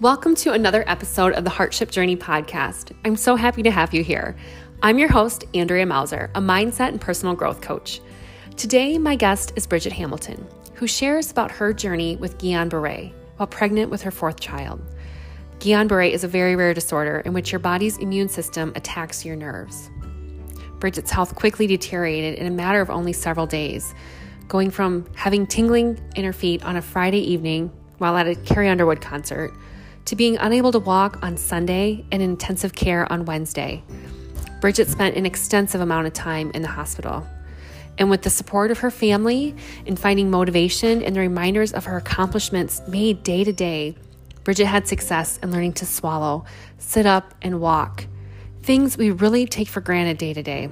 Welcome to another episode of the Heartship Journey podcast. I'm so happy to have you here. I'm your host, Andrea Mauser, a mindset and personal growth coach. Today, my guest is Bridget Hamilton, who shares about her journey with Guillain Barre while pregnant with her fourth child. Guillain Barre is a very rare disorder in which your body's immune system attacks your nerves. Bridget's health quickly deteriorated in a matter of only several days, going from having tingling in her feet on a Friday evening while at a Carrie Underwood concert to being unable to walk on Sunday and in intensive care on Wednesday. Bridget spent an extensive amount of time in the hospital. And with the support of her family and finding motivation and the reminders of her accomplishments made day to day, Bridget had success in learning to swallow, sit up, and walk. Things we really take for granted day to day.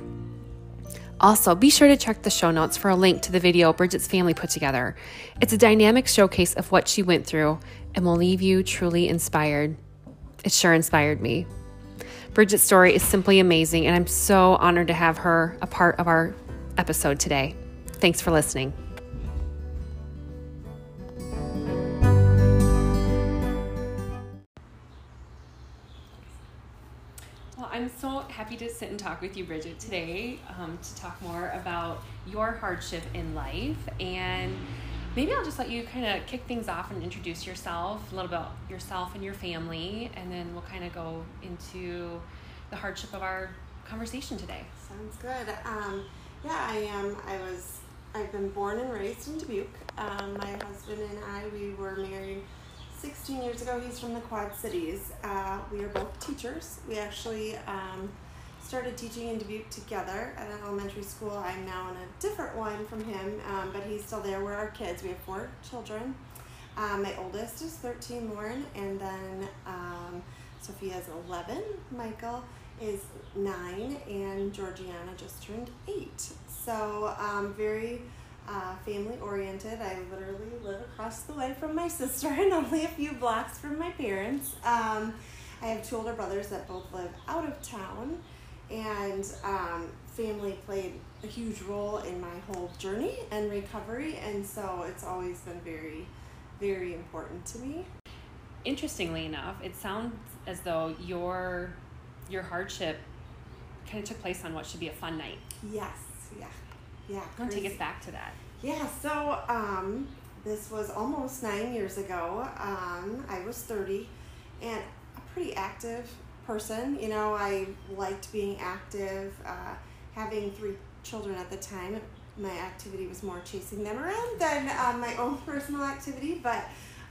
Also, be sure to check the show notes for a link to the video Bridget's family put together. It's a dynamic showcase of what she went through and will leave you truly inspired. It sure inspired me. Bridget's story is simply amazing, and I'm so honored to have her a part of our episode today. Thanks for listening. Well, I'm so happy to sit and talk with you, Bridget, today um, to talk more about your hardship in life. And maybe I'll just let you kind of kick things off and introduce yourself, a little bit yourself and your family, and then we'll kind of go into the hardship of our conversation today. Sounds good. Um, yeah, I am. I was. I've been born and raised in Dubuque. Um, my husband and I, we were married 16 years ago. He's from the Quad Cities. Uh, we are both teachers. We actually um, started teaching in Dubuque together at an elementary school. I'm now in a different one from him, um, but he's still there. We're our kids. We have four children. Um, my oldest is 13, Lauren, and then um, is 11. Michael is nine, and Georgiana just turned eight. So, um, very uh, family oriented. I literally live across the way from my sister and only a few blocks from my parents. Um, I have two older brothers that both live out of town, and um, family played a huge role in my whole journey and recovery, and so it's always been very, very important to me. Interestingly enough, it sounds as though your your hardship kind of took place on what should be a fun night. Yes, yeah, yeah. To take us back to that? Yeah, so um, this was almost nine years ago. Um, I was 30 and a pretty active person. You know, I liked being active. Uh, having three children at the time, my activity was more chasing them around than um, my own personal activity. But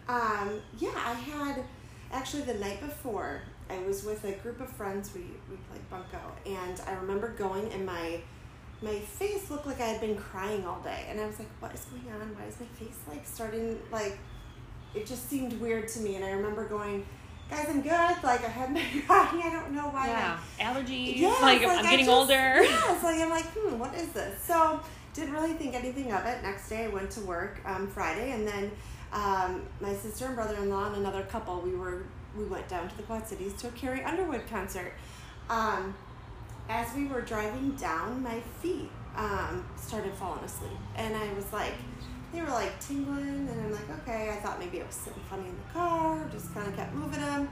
um, yeah, I had actually the night before, I was with a group of friends. We, we played Bunko. And I remember going and my my face looked like I had been crying all day. And I was like, what is going on? Why is my face like starting like it just seemed weird to me. And I remember going, guys, I'm good. Like I had crying. I don't know why. Yeah, allergies. Yeah, like, like I'm I getting just- older. Yeah, it's like I'm like, hmm, what is this? So didn't really think anything of it. Next day I went to work um, Friday, and then um, my sister and brother-in-law and another couple we were we went down to the Quad Cities to a Carrie Underwood concert. Um, as we were driving down, my feet um, started falling asleep, and I was like, they were like tingling, and I'm like, okay. I thought maybe I was sitting funny in the car, just kind of kept moving them.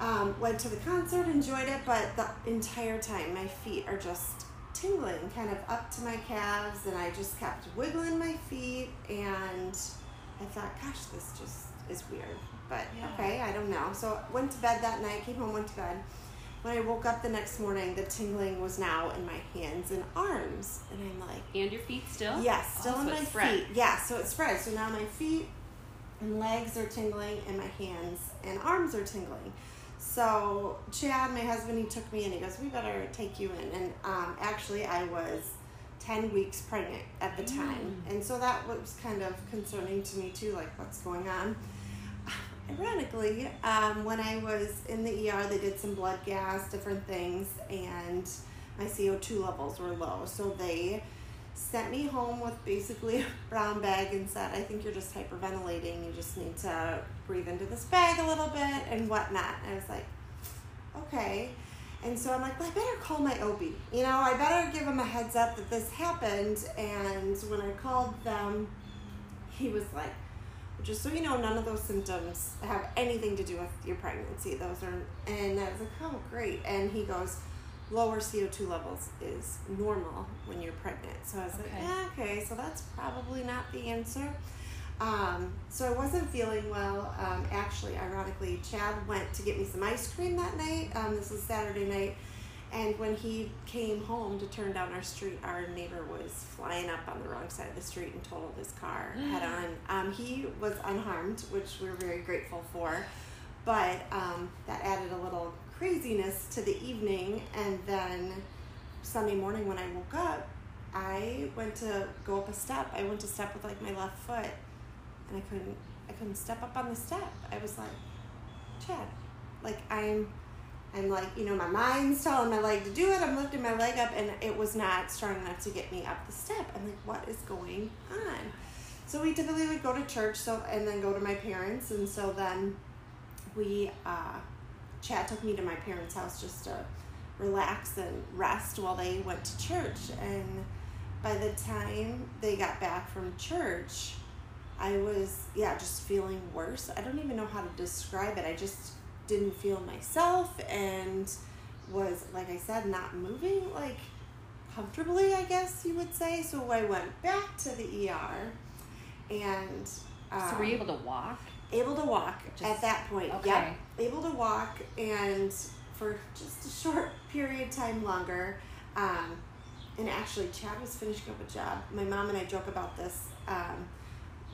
Um, went to the concert, enjoyed it, but the entire time my feet are just tingling, kind of up to my calves, and I just kept wiggling my feet, and I thought, gosh, this just is weird. But Yeah. okay, I don't know. So went to bed that night, came home, went to bed. When I woke up the next morning, the tingling was now in my hands and arms, and I'm like, And your feet still? Yes, still Oh, in so my feet. Yeah, so it spreads. So now my feet and legs are tingling, and my hands and arms are tingling. So Chad, my husband, he took me in and he goes, "We better take you in." And um, actually, I was ten weeks pregnant at the time, Mm. and so that was kind of concerning to me too. Like, what's going on? Ironically, um, when I was in the ER, they did some blood gas, different things, and my CO2 levels were low. So they sent me home with basically a brown bag and said, I think you're just hyperventilating. You just need to breathe into this bag a little bit and whatnot. And I was like, okay. And so I'm like, well, I better call my OB. You know, I better give him a heads up that this happened. And when I called them, he was like, just so you know, none of those symptoms have anything to do with your pregnancy. Those are, and I was like, oh, great. And he goes, lower CO2 levels is normal when you're pregnant. So I was okay. like, yeah, okay, so that's probably not the answer. Um, so I wasn't feeling well. Um, actually, ironically, Chad went to get me some ice cream that night. Um, this was Saturday night. And when he came home to turn down our street, our neighbor was flying up on the wrong side of the street and totaled his car head on. Um, he was unharmed, which we're very grateful for. But um, that added a little craziness to the evening. And then Sunday morning when I woke up, I went to go up a step. I went to step with like my left foot, and I couldn't. I couldn't step up on the step. I was like, Chad, like I'm. I'm like, you know, my mind's telling my leg to do it. I'm lifting my leg up, and it was not strong enough to get me up the step. I'm like, what is going on? So we typically would go to church, so and then go to my parents, and so then we uh, Chad took me to my parents' house just to relax and rest while they went to church. And by the time they got back from church, I was, yeah, just feeling worse. I don't even know how to describe it. I just didn't feel myself and was, like I said, not moving like comfortably, I guess you would say. So I went back to the ER and. Um, so were you um, able to walk? able to walk just, at that point. Okay. Yep. Able to walk and for just a short period of time longer. Um, and actually, Chad was finishing up a job. My mom and I joke about this. Um,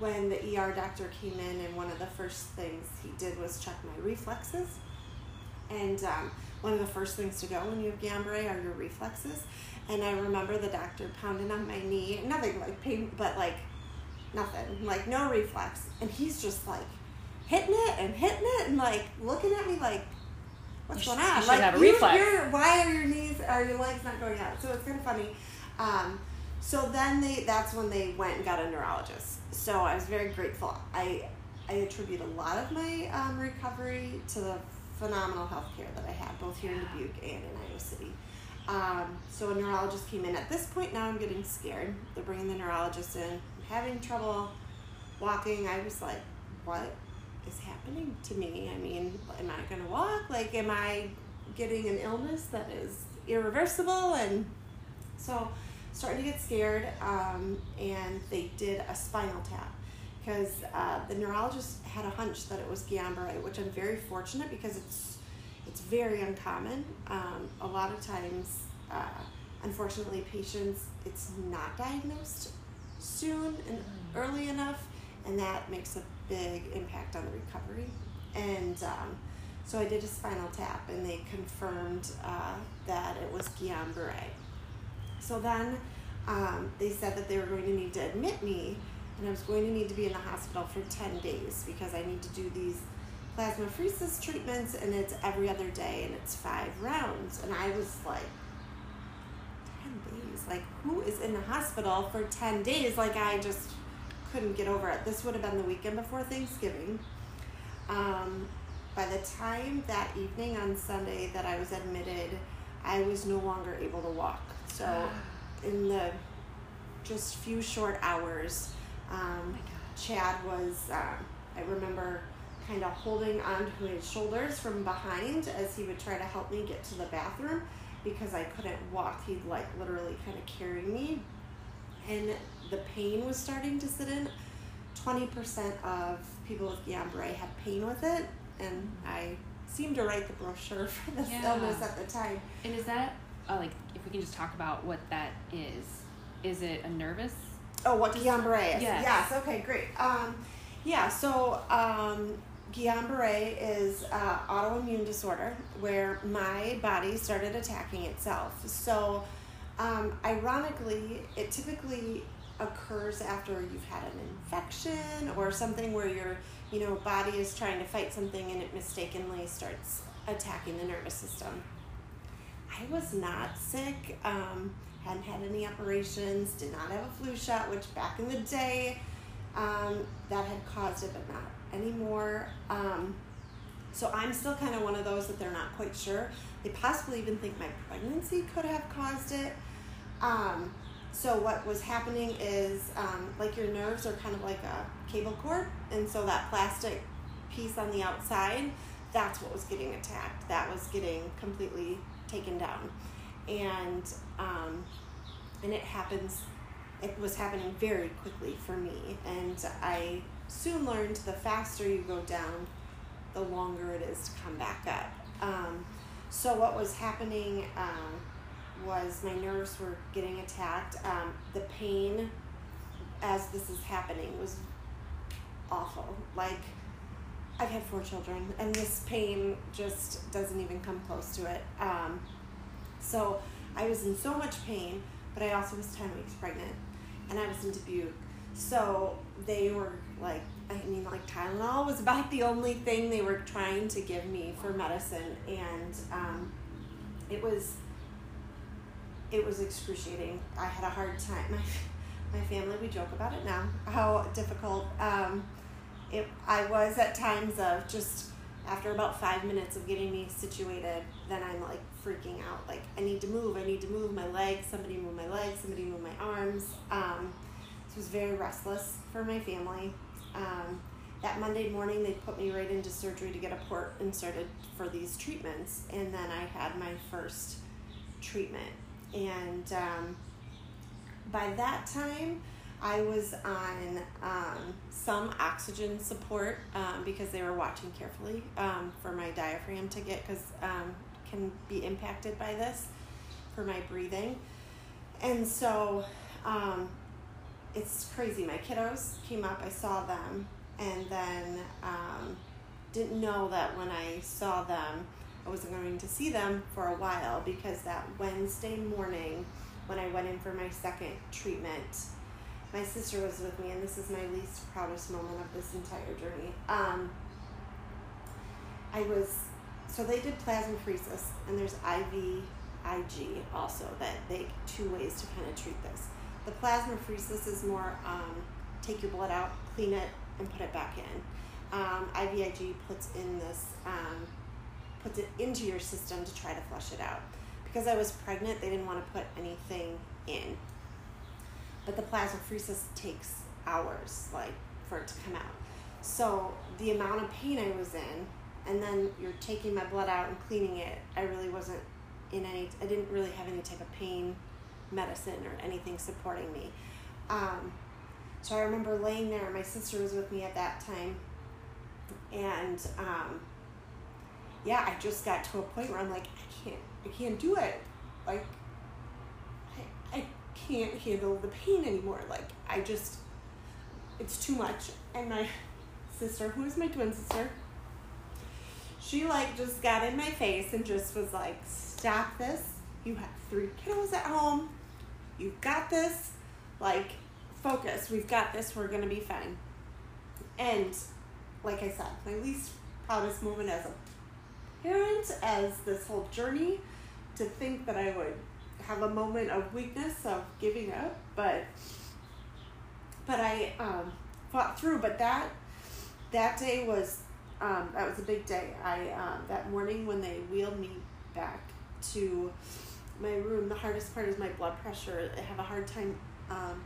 when the ER doctor came in, and one of the first things he did was check my reflexes. And um, one of the first things to go when you have Guillain-Barré are your reflexes. And I remember the doctor pounding on my knee, nothing like pain, but like nothing, like no reflex. And he's just like, hitting it and hitting it and like looking at me like, what's you going on? You like, have a reflex. why are your knees, are your legs not going out? So it's kind of funny. Um, so then they, that's when they went and got a neurologist. So I was very grateful. I, I attribute a lot of my um, recovery to the phenomenal health care that I had, both here in Dubuque and in Iowa City. Um, so a neurologist came in. At this point, now I'm getting scared. They're bringing the neurologist in. I'm having trouble walking. I was like, what is happening to me? I mean, am I going to walk? Like, am I getting an illness that is irreversible? And so, starting to get scared. Um, and they did a spinal tap because uh, the neurologist had a hunch that it was Guillain-Barré, which I'm very fortunate because it's it's very uncommon. Um, a lot of times, uh, unfortunately, patients it's not diagnosed soon and early enough, and that makes a big impact on the recovery. And um, so I did a spinal tap, and they confirmed uh, that it was Guillain-Barré. So then um, they said that they were going to need to admit me, and I was going to need to be in the hospital for 10 days because I need to do these plasmapheresis treatments, and it's every other day, and it's five rounds. And I was like, 10 days? Like, who is in the hospital for 10 days? Like, I just couldn't get over it. This would have been the weekend before Thanksgiving. Um, by the time that evening on Sunday that I was admitted, I was no longer able to walk. So, in the just few short hours, um, Chad was, uh, I remember kind of holding onto his shoulders from behind as he would try to help me get to the bathroom because I couldn't walk. He'd like literally kind of carry me. And the pain was starting to sit in. 20% of people with Guillain-Barré have pain with it, and I seemed to write the brochure for this yeah. illness at the time. And is that, uh, like, if we can just talk about what that is, is it a nervous? Oh, what Guillain-Barré is? Yes. yes. Okay, great. Um, yeah, so um, Guillain-Barré is uh, autoimmune disorder where my body started attacking itself. So, um, ironically, it typically occurs after you've had an infection or something where your you know body is trying to fight something and it mistakenly starts attacking the nervous system i was not sick um, hadn't had any operations did not have a flu shot which back in the day um, that had caused it but not anymore. Um, so i'm still kind of one of those that they're not quite sure. They possibly even think my pregnancy could have caused it. Um, so what was happening is um, like your nerves are kind of like a cable cord, and so that plastic piece on the outside, that's what was getting attacked. That was getting completely taken down, and um, and it happens. It was happening very quickly for me, and I soon learned the faster you go down, the longer it is to come back up. Um, so what was happening um, was my nerves were getting attacked. Um, the pain as this is happening was awful. Like I've had four children, and this pain just doesn't even come close to it. Um, so I was in so much pain, but I also was ten weeks pregnant, and I was in Dubuque. So they were like, I mean, like Tylenol was about the only thing they were trying to give me for medicine, and um, it was it was excruciating. I had a hard time. My my family we joke about it now how difficult um, it I was at times of just after about five minutes of getting me situated, then I'm like freaking out. Like I need to move. I need to move my legs. Somebody move my legs. Somebody move my arms. Um, this was very restless for my family. Um, that Monday morning, they put me right into surgery to get a port inserted for these treatments, and then I had my first treatment. And um, by that time, I was on um, some oxygen support um, because they were watching carefully um, for my diaphragm to get because um, can be impacted by this for my breathing, and so um, it's crazy. My kiddos came up, I saw them, and then um, didn't know that when I saw them, I wasn't going to see them for a while because that Wednesday morning when I went in for my second treatment, my sister was with me, and this is my least proudest moment of this entire journey. Um, I was, so they did plasmapheresis, and there's IV, IG also, that they, two ways to kind of treat this. The plasmapheresis is more um, take your blood out, clean it, and put it back in. Um, IVIG puts in this, um, puts it into your system to try to flush it out. Because I was pregnant, they didn't want to put anything in. But the plasmapheresis takes hours, like, for it to come out. So the amount of pain I was in, and then you're taking my blood out and cleaning it, I really wasn't in any, I didn't really have any type of pain medicine or anything supporting me. Um, so I remember laying there. My sister was with me at that time, and um, yeah, I just got to a point where I'm like, I can't, I can't do it. Like, can't handle the pain anymore. Like, I just, it's too much. And my sister, who is my twin sister, she like just got in my face and just was like, stop this. You have three kiddos at home You've got this. Like, focus. We've got this. We're going to be fine. And, like I said, my least proudest moment as a parent, as this whole journey, to think that I would have a moment of weakness of giving up, but but I um, fought through. But that that day was um, that was a big day. I um, that morning when they wheeled me back to my room, the hardest part is my blood pressure. I have a hard time um,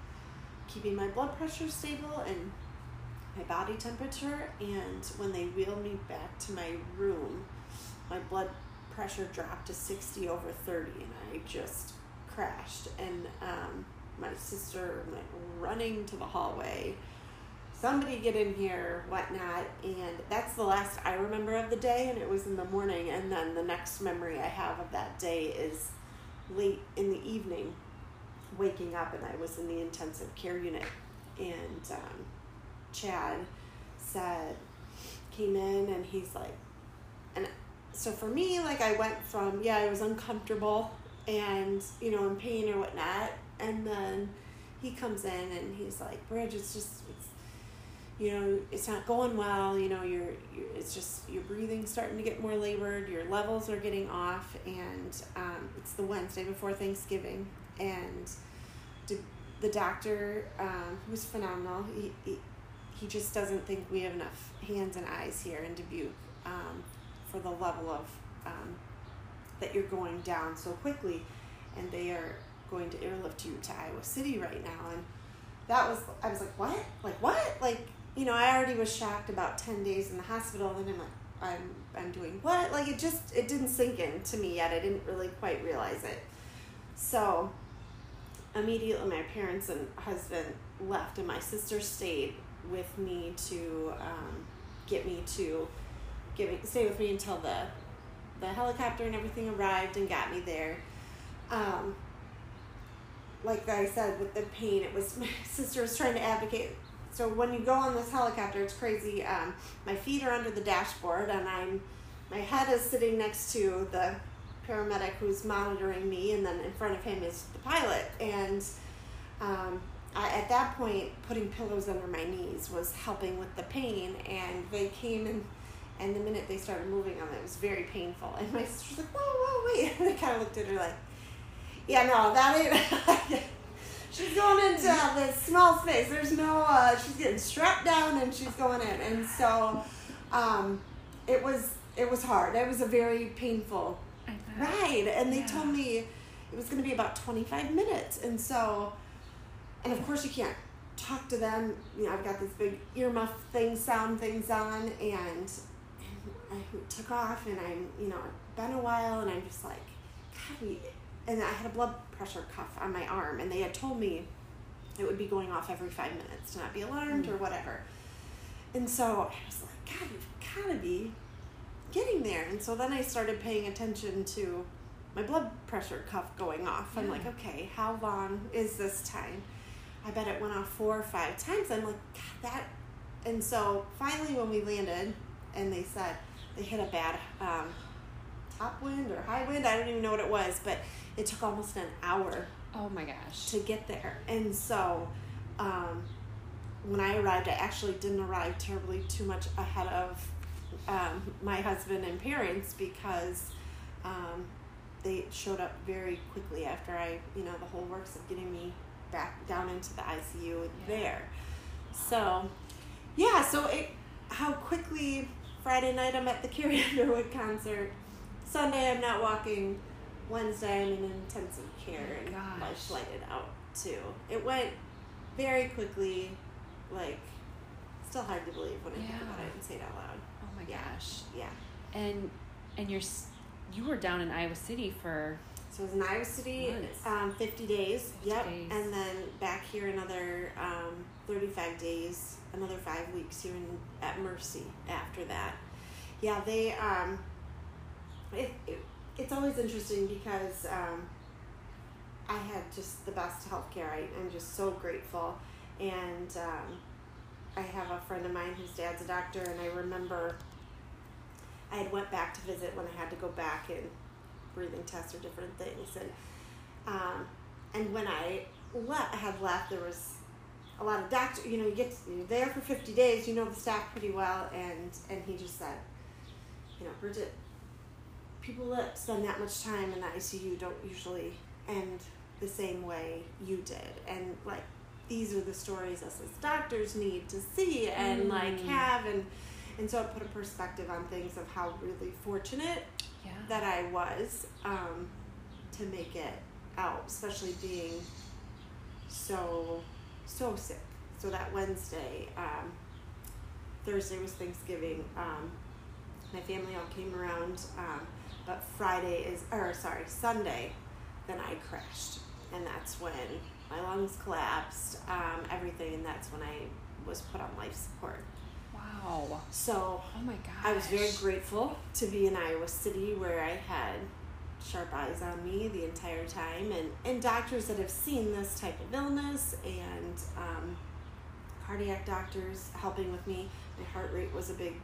keeping my blood pressure stable and my body temperature. And when they wheeled me back to my room, my blood pressure dropped to 60 over 30, and I just crashed. And um, my sister went running to the hallway. Somebody get in here, whatnot. And that's the last I remember of the day, and it was in the morning. And then the next memory I have of that day is late in the evening waking up and I was in the intensive care unit and um, Chad said came in and he's like so for me like I went from yeah I was uncomfortable and you know in pain or whatnot and then he comes in and he's like Bridget it's just it's you know it's not going well you know you're, you're it's just your breathing starting to get more labored your levels are getting off and um, it's the wednesday before thanksgiving and the doctor um, who's phenomenal. He, he, he just doesn't think we have enough hands and eyes here in dubuque um, for the level of um, that you're going down so quickly and they are going to airlift you to Iowa City right now. And that was, I was like, what? Like, what? Like, you know, I already was shocked about 10 days in the hospital. And I'm like, I'm, I'm doing what? Like, it just, it didn't sink in to me yet. I didn't really quite realize it. So immediately my parents and husband left and my sister stayed with me to um, get me to me stay with me until the the helicopter and everything arrived and got me there um, like I said, with the pain, it was my sister was trying to advocate. So when you go on this helicopter, it's crazy. Um, my feet are under the dashboard, and I'm my head is sitting next to the paramedic who's monitoring me, and then in front of him is the pilot. And um, I, at that point, putting pillows under my knees was helping with the pain, and they came and. And the minute they started moving on it, it was very painful. And my sister's like, whoa, whoa, wait. And I kind of looked at her like, yeah, no, that ain't. she's going into this small space. There's no. Uh, she's getting strapped down and she's going in, and so um, it was it was hard. It was a very painful ride, and they yeah. told me it was going to be about 25 minutes, and so, and of course you can't talk to them. You know, I've got this big earmuff thing, sound things on, and, and I took off, and I'm you know been a while, and I'm just like, God, we and I had a blood pressure cuff on my arm, and they had told me it would be going off every five minutes to not be alarmed mm-hmm. or whatever. And so I was like, God, you've got to be getting there. And so then I started paying attention to my blood pressure cuff going off. Yeah. I'm like, okay, how long is this time? I bet it went off four or five times. I'm like, God, that. And so finally, when we landed, and they said they hit a bad um, top wind or high wind, I don't even know what it was, but it took almost an hour. Oh my gosh. To get there. And so um, when I arrived, I actually didn't arrive terribly too much ahead of um, my husband and parents because um, they showed up very quickly after I, you know, the whole works of getting me back down into the ICU yeah. there. So, yeah, so it, how quickly Friday night I'm at the Carrie Underwood concert. Sunday I'm not walking Wednesday I'm in intensive care oh and. I flighted out too. It went very quickly, like still hard to believe when I yeah. think about it and say it out loud. Oh my yeah. gosh. Yeah. And and you're you were down in Iowa City for so it was in Iowa City, um, 50 days. 50 yep. Days. And then back here another um, 35 days, another five weeks here in, at Mercy after that. Yeah, they, um, it, it it's always interesting because um, I had just the best healthcare. I, I'm just so grateful. And um, I have a friend of mine whose dad's a doctor, and I remember I had went back to visit when I had to go back and breathing tests or different things. And um, and when I le- had left, there was a lot of doctors, You know, you get you're there for fifty days. You know the staff pretty well, and and he just said, you know, Bridget, people that spend that much time in the ICU don't usually end the same way you did. And like these are the stories us as doctors need to see and mm. like have and and so it put a perspective on things of how really fortunate yeah. that I was um, to make it out, especially being so so sick. So that Wednesday, um, Thursday was Thanksgiving. Um, my family all came around. Um, but Friday is, or sorry, Sunday, then I crashed. And that's when my lungs collapsed, um, everything, and that's when I was put on life support. Wow. So, oh my God. I was very grateful to be in Iowa City where I had sharp eyes on me the entire time and, and doctors that have seen this type of illness and um, cardiac doctors helping with me. My heart rate was a big,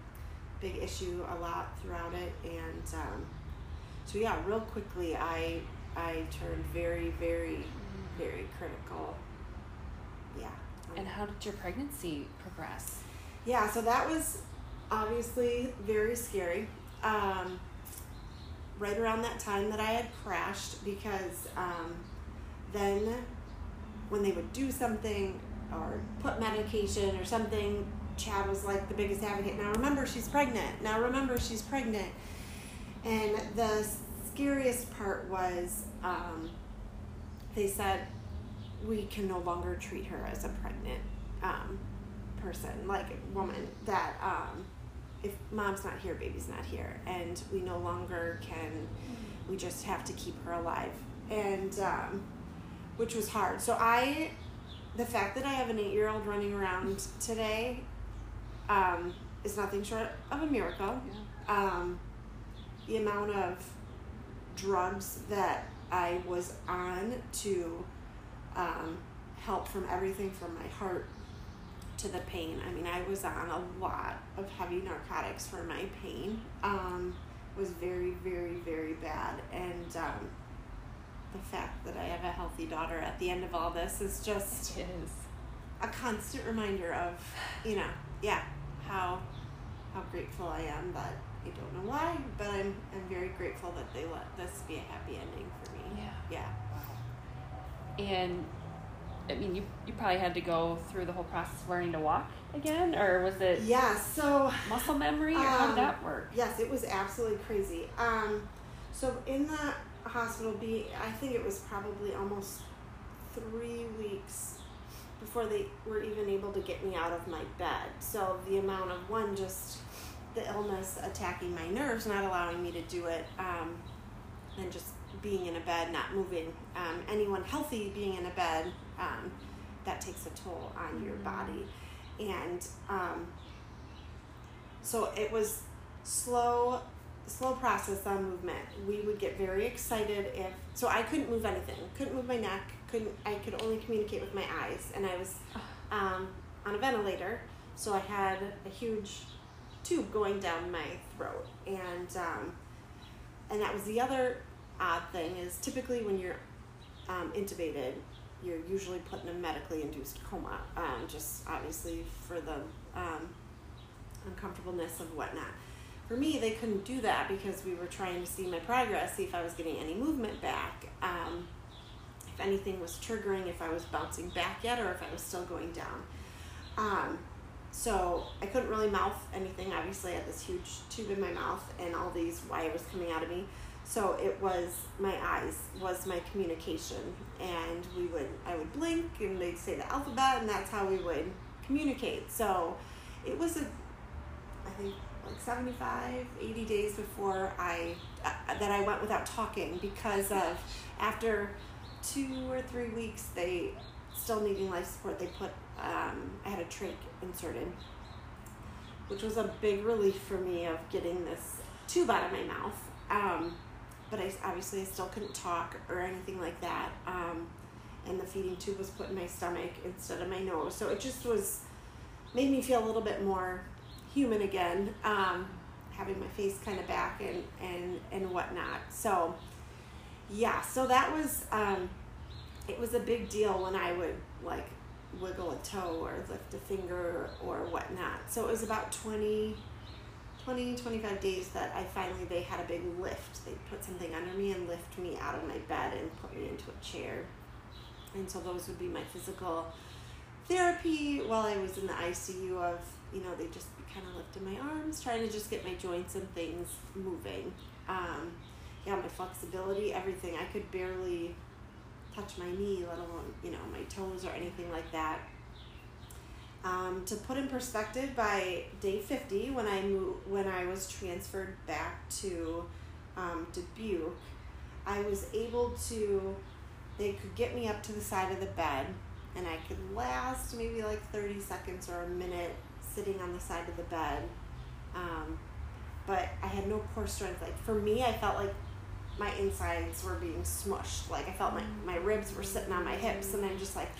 big issue a lot throughout it. And, um, so yeah, real quickly, I I turned very, very, very critical. Yeah. And how did your pregnancy progress? Yeah, so that was obviously very scary. Um, right around that time that I had crashed, because um, then when they would do something or put medication or something, Chad was like the biggest advocate. Now remember, she's pregnant. Now remember, she's pregnant. And the scariest part was um, they said we can no longer treat her as a pregnant um, person, like woman, that um, if mom's not here, baby's not here. And we no longer can, we just have to keep her alive. And, um, which was hard. So I, the fact that I have an eight year old running around today um, is nothing short of a miracle. Yeah. Um, the amount of drugs that I was on to um, help from everything from my heart to the pain. I mean, I was on a lot of heavy narcotics for my pain. Um, was very, very, very bad, and um, the fact that I have a healthy daughter at the end of all this is just It is. a constant reminder of, you know, yeah, how how grateful I am that I don't know why, but I'm I'm very grateful that they let this be a happy ending for me. Yeah. Yeah. And I mean, you you probably had to go through the whole process of learning to walk again, or was it Yeah, so muscle memory, or how Um, did that work? Yes, it was absolutely crazy. Um, so in the hospital, be I think it was probably almost three weeks before they were even able to get me out of my bed. So the amount of one just the illness attacking my nerves, not allowing me to do it, um, and just being in a bed, not moving. Um, anyone healthy being in a bed, um, that takes a toll on your Mhm. body, and um, so it was slow slow process on movement. We would get very excited if so i couldn't move anything. Couldn't move my neck. Couldn't i could only communicate with my eyes. And i was um, on a ventilator. So i had a huge tube going down my throat. And um, and that was the other odd thing is typically when you're um, intubated you're usually put in a medically induced coma um, just obviously for the um, uncomfortableness of whatnot. For me, they couldn't do that because we were trying to see my progress, see if I was getting any movement back, um, if anything was triggering, if I was bouncing back yet, or if I was still going down. Um, so I couldn't really mouth anything. Obviously, I had this huge tube in my mouth and all these wires coming out of me. So it was my eyes was my communication, and we would I would blink and they'd say the alphabet, and that's how we would communicate. So it was a I think like 75, 80 days before I uh, that I went without talking because of after two or three weeks they still needing life support. They put um, I had a trach inserted, which was a big relief for me of getting this tube out of my mouth. Um, but I obviously I still couldn't talk or anything like that. Um, and the feeding tube was put in my stomach instead of my nose, so it just was made me feel a little bit more human again, um, having my face kind of back and and and whatnot. So yeah, so that was um, it was a big deal when I would like wiggle a toe or lift a finger or whatnot. So it was about 20, 20, 25 days that I finally they had a big lift. They put something under me and lift me out of my bed and put me into a chair. And so those would be my physical therapy while I was in the ICU of, you know, they just kind of lifted my arms, trying to just get my joints and things moving. Um, yeah, my flexibility, everything. I could barely touch my knee, let alone, you know, my toes or anything like that. Um, to put in perspective, by day 50, when I moved, when I was transferred back to um, Dubuque, I was able to, they could get me up to the side of the bed and I could last maybe like 30 seconds or a minute sitting on the side of the bed. Um, but I had no core strength. Like for me, I felt like my insides were being smushed. Like I felt my, my ribs were sitting on my hips, and I'm just like,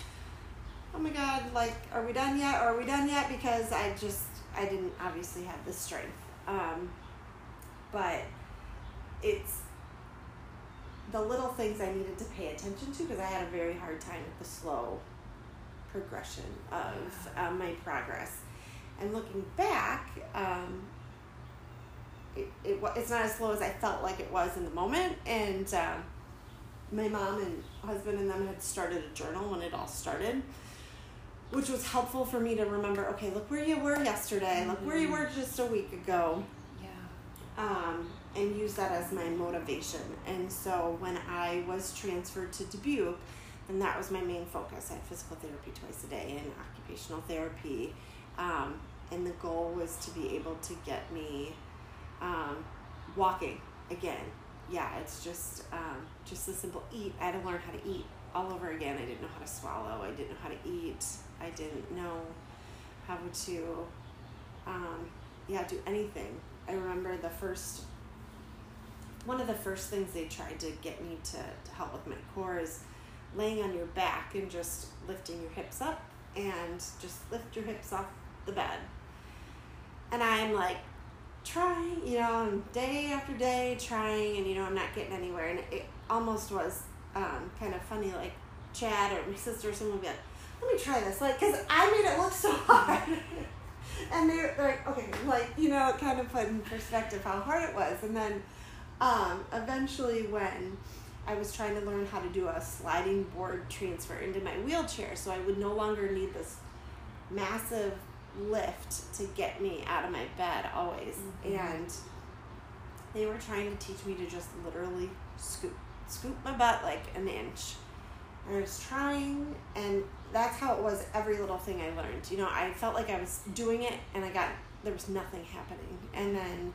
oh my god, like are we done yet? Are we done yet? Because I just I didn't obviously have the strength. Um, but it's the little things I needed to pay attention to because I had a very hard time with the slow progression of um, my progress. And looking back, um, it, it, it's not as slow as I felt like it was in the moment. And um, my mom and husband and them had started a journal when it all started, which was helpful for me to remember okay, look where you were yesterday, look where you were just a week ago Yeah. um, and use that as my motivation. And so when I was transferred to Dubuque, and that was my main focus. I had physical therapy twice a day and occupational therapy. Um, and the goal was to be able to get me um, walking again. Yeah, it's just um, just the simple eat. I had to learn how to eat all over again. I didn't know how to swallow. I didn't know how to eat. I didn't know how to, um, yeah, do anything. I remember the first, one of the first things they tried to get me to, to help with my core is laying on your back and just lifting your hips up and just lift your hips off the bed. And I'm like trying, you know, day after day trying, and you know, I'm not getting anywhere. And it almost was um, kind of funny, like Chad or my sister or someone would be like, let me try this, like, because I made it look so hard. and they're like, okay, like, you know, it kind of put in perspective how hard it was. And then um, eventually, when I was trying to learn how to do a sliding board transfer into my wheelchair, so I would no longer need this massive lift to get me out of my bed always. Mm-hmm. And they were trying to teach me to just literally scoop, scoop my butt like an inch. And I was trying, and that's how it was every little thing I learned. You know, I felt like I was doing it, and I got, there was nothing happening. And then,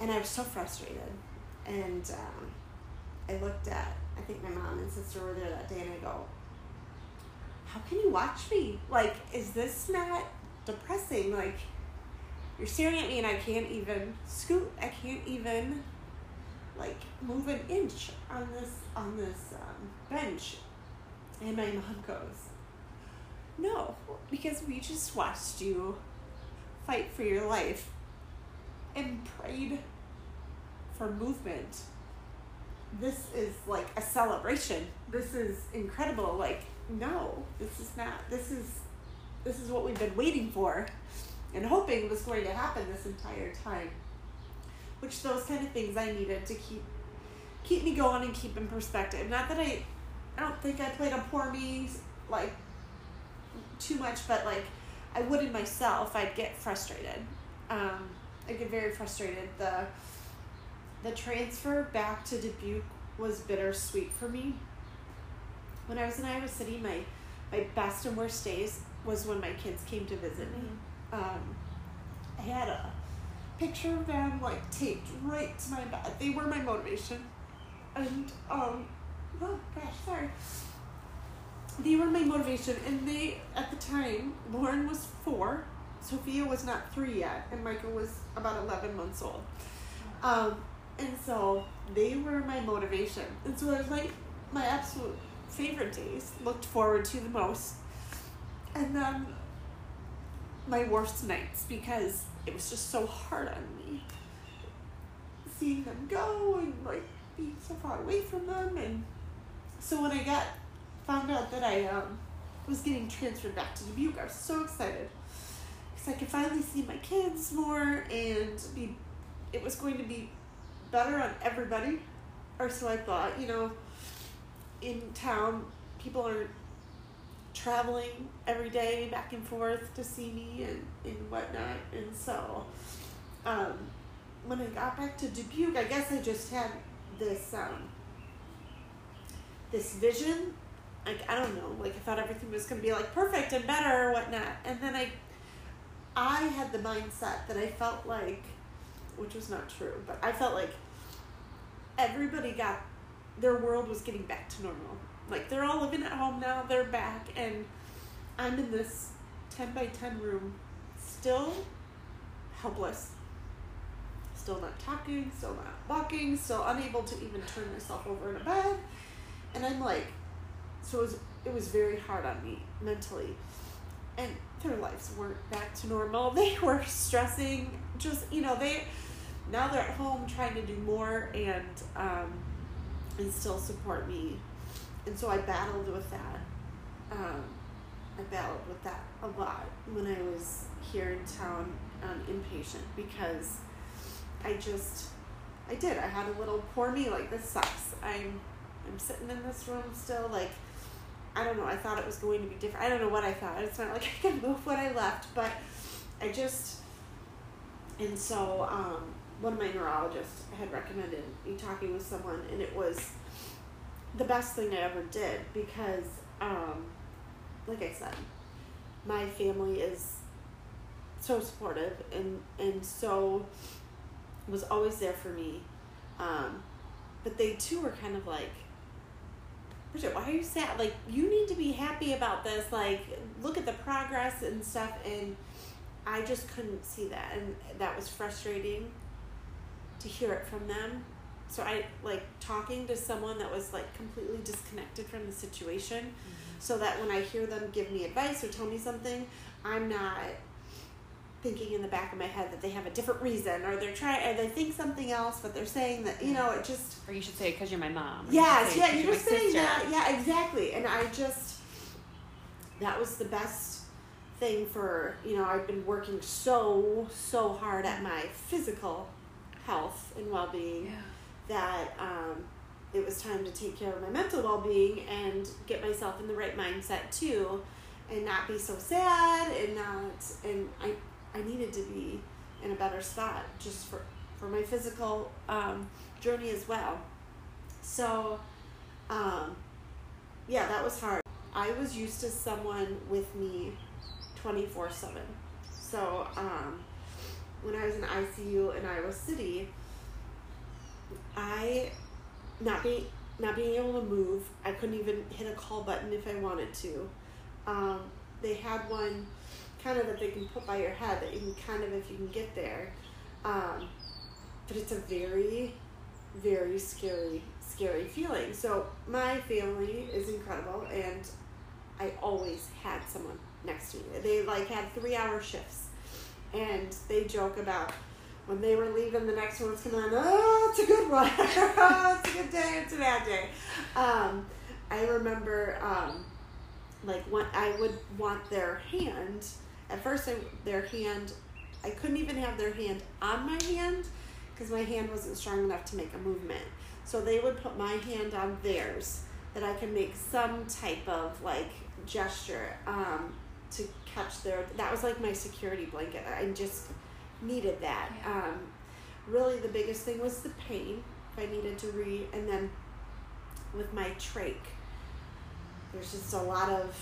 and I was so frustrated. And um, I looked at, I think my mom and sister were there that day, and I go, how can you watch me? Like, is this not depressing. Like, you're staring at me and I can't even scoot. I can't even like move an inch on this on this um, bench. And my mom goes, "No, because we just watched you fight for your life and prayed for movement. This is like a celebration. This is incredible. Like, no, this is not. This is this is what we've been waiting for and hoping was going to happen this entire time. Which those kind of things I needed to keep keep me going and keep in perspective. Not that I I don't think I played a poor me like too much, but like I would in myself, I'd get frustrated. Um, I get very frustrated. The the transfer back to Dubuque was bittersweet for me. When I was in Iowa City, my my best and worst days was when my kids came to visit me. Um, I had a picture of them like taped right to my bed. They were my motivation, and um, They were my motivation, and they at the time Lauren was four, Sophia was not three yet, and Michael was about eleven months old. Um, and so they were my motivation, and so it was like my absolute favorite days. Looked forward to the most and then my worst nights because it was just so hard on me seeing them go and like being so far away from them and so when I got found out that I um, was getting transferred back to Dubuque, I was so excited because I could finally see my kids more and be it was going to be better on everybody or so I thought you know in town people are traveling every day back and forth to see me and, and whatnot. And so um, when I got back to Dubuque, I guess I just had this um, this vision. Like I don't know, like I thought everything was gonna be like perfect and better or whatnot. And then I I had the mindset that I felt like which was not true, but I felt like everybody got their world was getting back to normal like they're all living at home now, they're back, and I'm in this 10 by 10 room, still helpless, still not talking, still not walking, still unable to even turn myself over in a bed. And I'm like, so it was, it was very hard on me mentally. And their lives weren't back to normal. They were stressing, just, you know, they, now they're at home trying to do more and, um, and still support me and so I battled with that. Um, I battled with that a lot when I was here in town um, inpatient because I just I did. I had a little poor me like this sucks. I'm I'm sitting in this room still like I don't know. I thought it was going to be different. I don't know what I thought. It's not like I can move what I left, but I just and so um, one of my neurologists had recommended me talking with someone, and it was the best thing I ever did because, um, like I said, my family is so supportive and and so was always there for me. Um, but they too were kind of like, Bridget, why are you sad? Like, you need to be happy about this. Like, look at the progress and stuff. And I just couldn't see that. And that was frustrating to hear it from them. So I like talking to someone that was like completely disconnected from the situation mm-hmm. so that when I hear them give me advice or tell me something, I'm not thinking in the back of my head that they have a different reason or they're trying or they think something else but they're saying that you know it just or you should say because you're my mom yes you yeah you're just saying that yeah exactly and i just that was the best thing for you know i've been working so so hard at my physical health and well-being yeah. that um, it was time to take care of my mental well-being and get myself in the right mindset too and not be so sad and not and i I needed to be in a better spot just for, for my physical um, journey as well. So, um, yeah, that was hard. I was used to someone with me 24 7. So, um, when I was in ICU in Iowa City, I, not being, not being able to move, I couldn't even hit a call button if I wanted to. Um, they had one kind of that they can put by your head that you can kind of if you can get there. Um, but it's a very, very scary, scary feeling. So my family is incredible, and I always had someone next to me. They like had three hour shifts, and they joke about when they were leaving, the next one's coming on. Oh, it's a good one. oh, it's a good day. It's a bad day. Um, I remember, um, like, when I would want their hand at first, I, their hand, I couldn't even have their hand on my hand because my hand wasn't strong enough to make a movement. So they would put my hand on theirs that I could make some type of like gesture um, to catch their. That was like my security blanket. I just needed that. Um, really, the biggest thing was the pain. If I needed to read, and then with my trach, there's just a lot of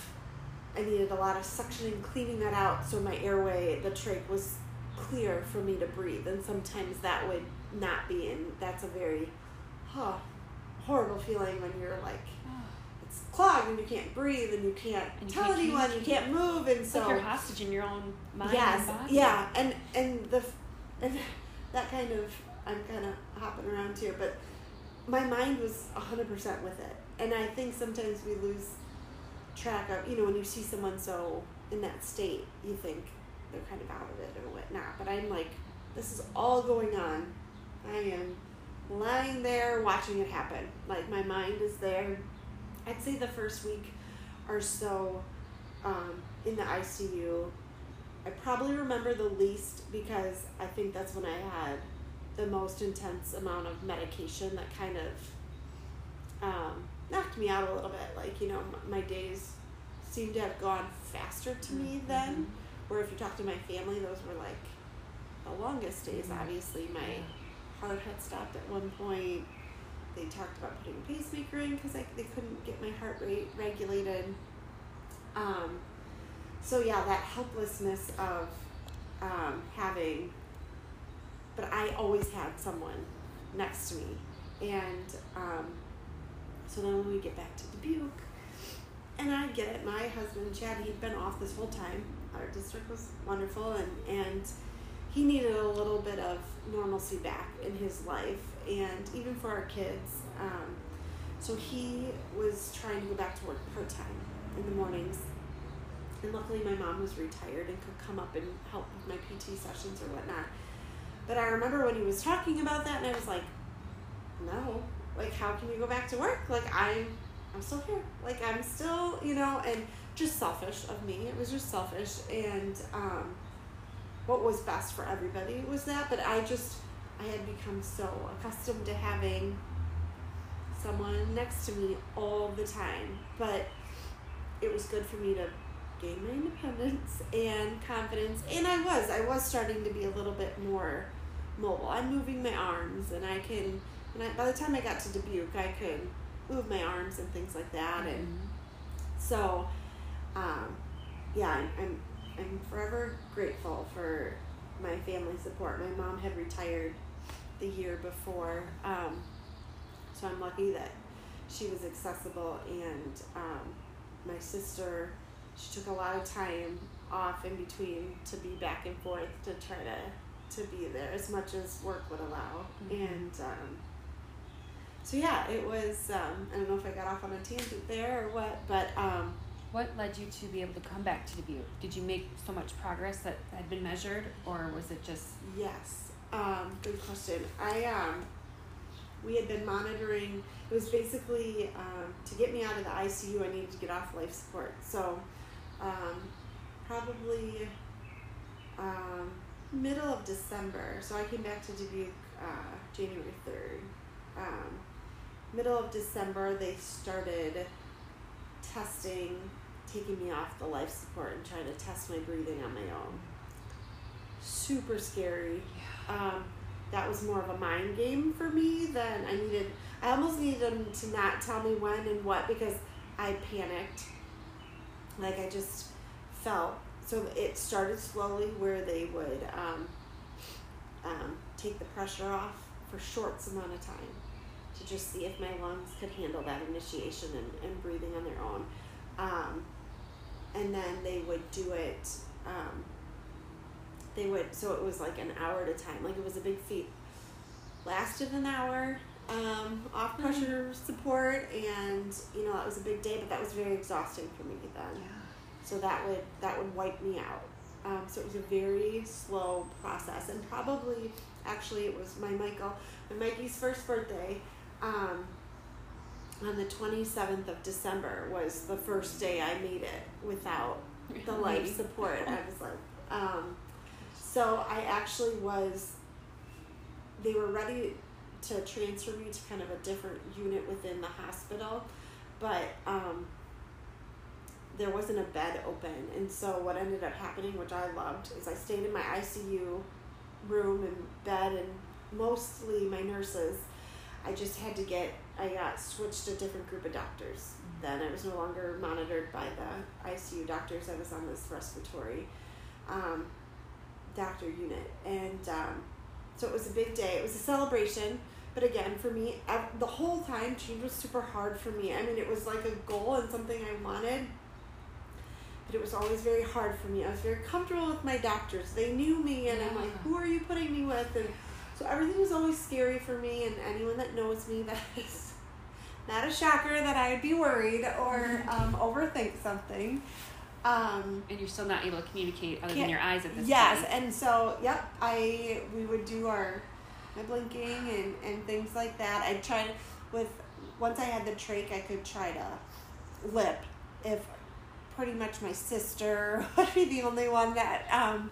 I needed a lot of suctioning, cleaning that out so my airway, the trach was clear for me to breathe. And sometimes that would not be, and that's a very huh, horrible feeling when you're like, it's clogged and you can't breathe and you can't and tell you anyone, you can't move, and so like you're hostage in your own mind. Yes, and yeah, and and the and that kind of I'm kind of hopping around here, but my mind was hundred percent with it, and I think sometimes we lose track of, you know, when you see someone so in that state, you think they're kind of out of it or whatnot. But I'm like, this is all going on. I am lying there watching it happen. Like my mind is there. I'd say the first week or so um, in the ICU, I probably remember the least because I think that's when I had the most intense amount of medication that kind of um, knocked me out a little bit. Like, you know, my days seemed to have gone faster to me mm-hmm. then. Where if you talk to my family, those were like the longest days. Mm-hmm. Obviously, my heart had stopped at one point. They talked about putting a pacemaker in because they couldn't get my heart rate regulated. Um, so yeah, that helplessness of um, having, but I always had someone next to me, and um, so then when we get back to Dubuque, and I get it, my husband Chad, he'd been off this whole time. Our district was wonderful, and and he needed a little bit of normalcy back in his life, and even for our kids. Um, so he was trying to go back to work part time in the mornings. And luckily, my mom was retired and could come up and help with my PT sessions or whatnot. But I remember when he was talking about that, and I was like, no, like, how can you go back to work? Like, I'm, I'm still here. Like, I'm still, you know, and just selfish of me. It was just selfish. And um, what was best for everybody was that. But I just, I had become so accustomed to having someone next to me all the time. But it was good for me to gain my independence and confidence. And I was, I was starting to be a little bit more mobile. I'm moving my arms and I can and I, by the time I got to Dubuque, I could move my arms and things like that. Mm-hmm. And so, um, yeah, I'm, I'm, I'm forever grateful for my family support. My mom had retired the year before, um, so I'm lucky that she was accessible. And um, my sister, she took a lot of time off in between to be back and forth to try to to be there as much as work would allow. Mm-hmm. And um, so yeah, it was. Um, I don't know if I got off on a tangent there or what, but. Um, what led you to be able to come back to Dubuque? Did you make so much progress that had been measured, or was it just? Yes, um, good question. I um, we had been monitoring. It was basically um, to get me out of the ICU. I needed to get off life support. So, um, probably um, middle of December. So I came back to Dubuque uh, January third. Um, middle of December, they started testing, taking me off the life support and trying to test my breathing on my own. Super scary. Um, that was more of a mind game for me than I needed. I almost needed them to not tell me when and what because I panicked. Like I just felt so it started slowly where they would um, um, take the pressure off for shorts amount of time just see if my lungs could handle that initiation and, and breathing on their own. Um, and then they would do it, um, they would, so it was like an hour at a time, like it was a big feat. Lasted an hour, um, off mm-hmm. pressure mm-hmm. support, and you know, that was a big day, but that was very exhausting for me then. Yeah. So that would, that would wipe me out. Um, so it was a very slow process, and probably, actually, it was my Michael, my Mikey's first birthday um, on the 27th of December was the first day I made it without the life support. I was like, um, so I actually was, they were ready to transfer me to kind of a different unit within the hospital, but um, there wasn't a bed open. And so what ended up happening, which I loved, is I stayed in my ICU room and bed, and mostly my nurses I just had to get, I got switched to a different group of doctors. Mm-hmm. Then I was no longer monitored by the ICU doctors. I was on this respiratory um, doctor unit. And um, so it was a big day. It was a celebration. But again, for me, I, the whole time, change was super hard for me. I mean, it was like a goal and something I wanted. But it was always very hard for me. I was very comfortable with my doctors. They knew me, and yeah. I'm like, who are you putting me with? And so everything was always scary for me, and anyone that knows me, that is not a shocker that I would be worried or um, overthink something. Um, and you're still not able to communicate other than your eyes at this yes, point. Yes, and so yep, I we would do our my blinking and, and things like that. I tried with once I had the trach, I could try to lip if pretty much my sister would be the only one that um,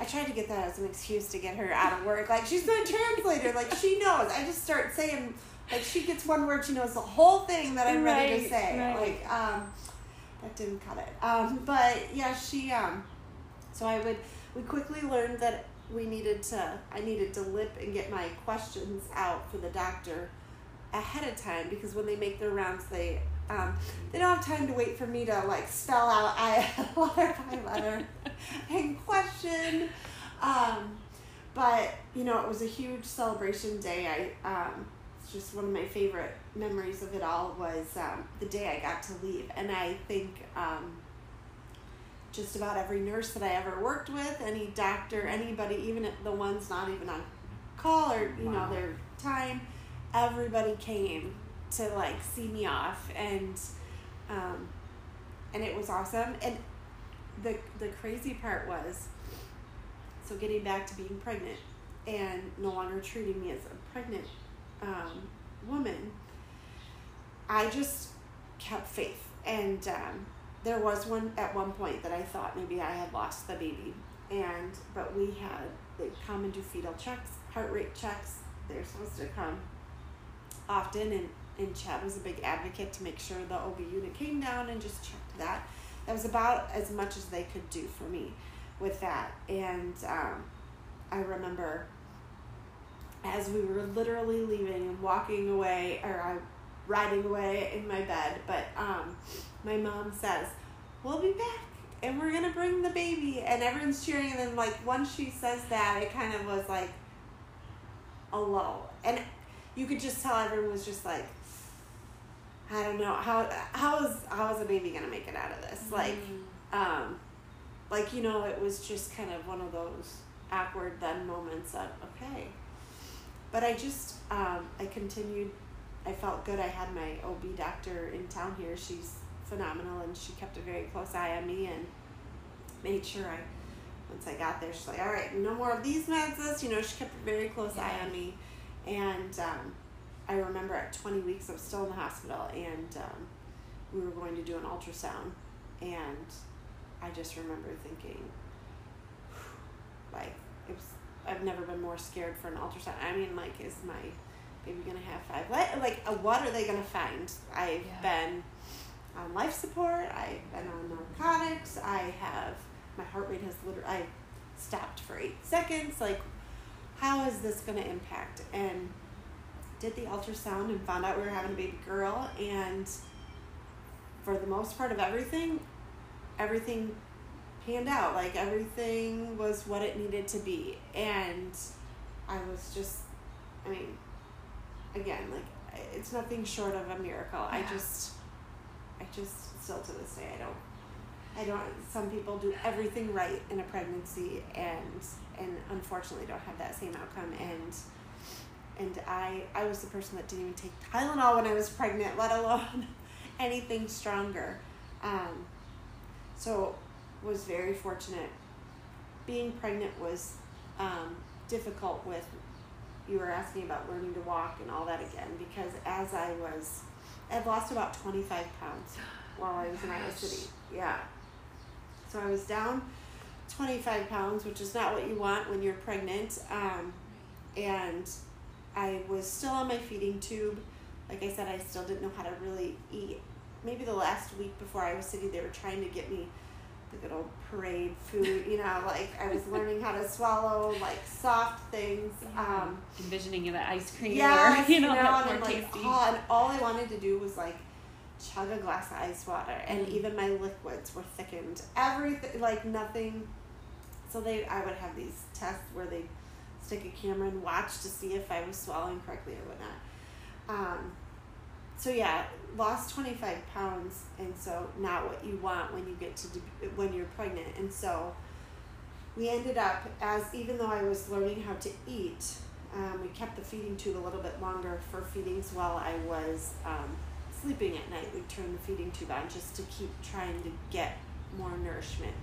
I tried to get that as an excuse to get her out of work. Like she's my translator. Like she knows. I just start saying like she gets one word, she knows the whole thing that I'm right, ready to say. Right. Like um, that didn't cut it. Um, but yeah, she um, so I would we quickly learned that we needed to I needed to lip and get my questions out for the doctor ahead of time because when they make their rounds they um, they don't have time to wait for me to like spell out I letter by letter and question. Um, but you know, it was a huge celebration day. I um, it's just one of my favorite memories of it all was um, the day I got to leave, and I think um, just about every nurse that I ever worked with, any doctor, anybody, even the ones not even on call or you wow. know their time, everybody came to like see me off and um, and it was awesome. And the the crazy part was so getting back to being pregnant and no longer treating me as a pregnant um, woman i just kept faith. And um, there was one at one point that i thought maybe i had lost the baby. And but we had they come and do fetal checks heart rate checks. They're supposed to come often and and Chad was a big advocate to make sure the OB unit came down and just checked that. That was about as much as they could do for me with that. And um, I remember as we were literally leaving and walking away, or I riding away in my bed. But um, my mom says, "We'll be back." And we're gonna bring the baby, and everyone's cheering. And then, like once she says that, it kind of was like a lull, and you could just tell everyone was just like, I don't know how how is how is a baby gonna make it out of this? Like, Mm. um, like you know, it was just kind of one of those awkward then moments of okay. But I just um, I continued. I felt good. I had my OB doctor in town here. She's phenomenal, and she kept a very close eye on me and made sure I. Once I got there, she's like, "All right, no more of these meds." This, you know, she kept a very close eye on me, and um, I remember at 20 weeks, I was still in the hospital, and um, we were going to do an ultrasound, and I just remember thinking, like, it was. I've never been more scared for an ultrasound. I mean, like, is my baby gonna have five? What, like, uh, what are they gonna find? I've Yeah. been on life support. I've been on narcotics. I have my heart rate has literally. I stopped for eight seconds. Like, how is this gonna impact? And did the ultrasound and found out we were having a baby girl and for the most part of everything everything panned out. Like everything was what it needed to be. And i was just i mean again like it's nothing short of a miracle. I just i just still to this day i don't i don't some people do everything right in a pregnancy and and unfortunately don't have that same outcome. And and I I was the person that didn't even take Tylenol when I was pregnant, let alone anything stronger. Um, so was very fortunate. Being pregnant was um, difficult with you were asking about learning to walk and all that again because as I was I've lost about 25 pounds while I was in Iowa City. Yeah. So I was down 25 pounds, which is not what you want when you're pregnant. Um, and I was still on my feeding tube. Like I said, I still didn't know how to really eat. Maybe the last week before I was sitting, they were trying to get me the good old pureed food. You know, like I was learning how to swallow like soft things. Um, Envisioning the ice cream or, you know, and that's I'm like, oh, and all I wanted to do was like chug a glass of ice water, and Mm. even my liquids were thickened. Everything, like nothing. So they, I would have these tests where they stick a camera and watch to see if I was swallowing correctly or whatnot. Um, so yeah, lost twenty five pounds, and so not what you want when you get to when you're pregnant, and so we ended up as even though I was learning how to eat, um, we kept the feeding tube a little bit longer for feedings while I was um, sleeping at night. We turned the feeding tube on just to keep trying to get more nourishment,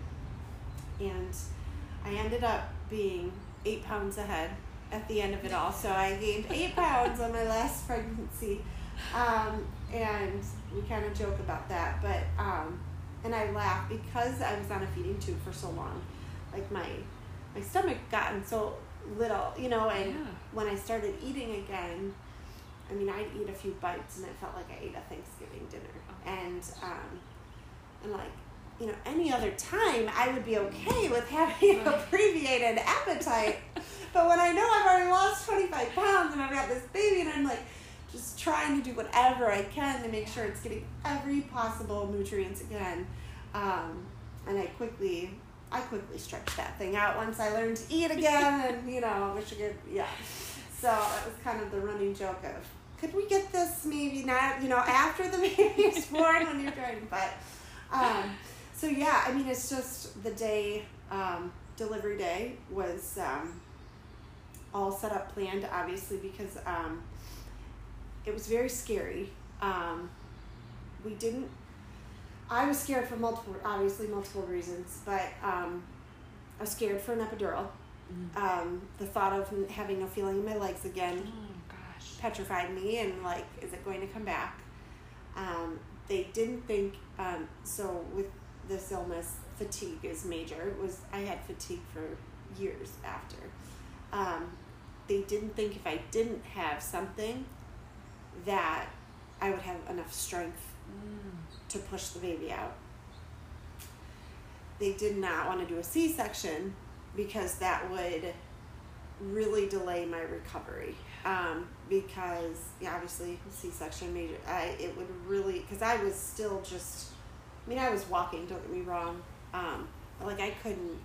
and I ended up being eight pounds ahead at the end of it all. So I gained eight pounds on my last pregnancy, um, and we kind of joke about that. But um, and I laugh because I was on a feeding tube for so long, like my my stomach gotten so little, you know. And Yeah. when I started eating again, I mean, I'd eat a few bites, and it felt like I ate a Thanksgiving dinner, Oh. and um, and like you know, any other time I would be okay with having an abbreviated appetite. But when I know I've already lost 25 pounds and I've got this baby and I'm like just trying to do whatever I can to make sure it's getting every possible nutrients again. Um, and I quickly, I quickly stretched that thing out once I learned to eat again and, you know, wish I could, yeah. So it was kind of the running joke of, could we get this maybe not, you know, after the baby is born when you're trying, but, um, so yeah, I mean, it's just the day, um, delivery day was um, all set up, planned, obviously, because um, it was very scary. Um, we didn't. I was scared for multiple, obviously, multiple reasons, but um, I was scared for an epidural. Mm. Um, the thought of having a feeling in my legs again Oh gosh. petrified me and like is it going to come back um, they didn't think um, so with this illness fatigue is major it was i had fatigue for years after um, they didn't think if i didn't have something that i would have enough strength Mm. to push the baby out they did not want to do a c-section because that would really delay my recovery um, because yeah, obviously C-section major. I it would really because I was still just. I mean, I was walking. Don't get me wrong. Um, like I couldn't,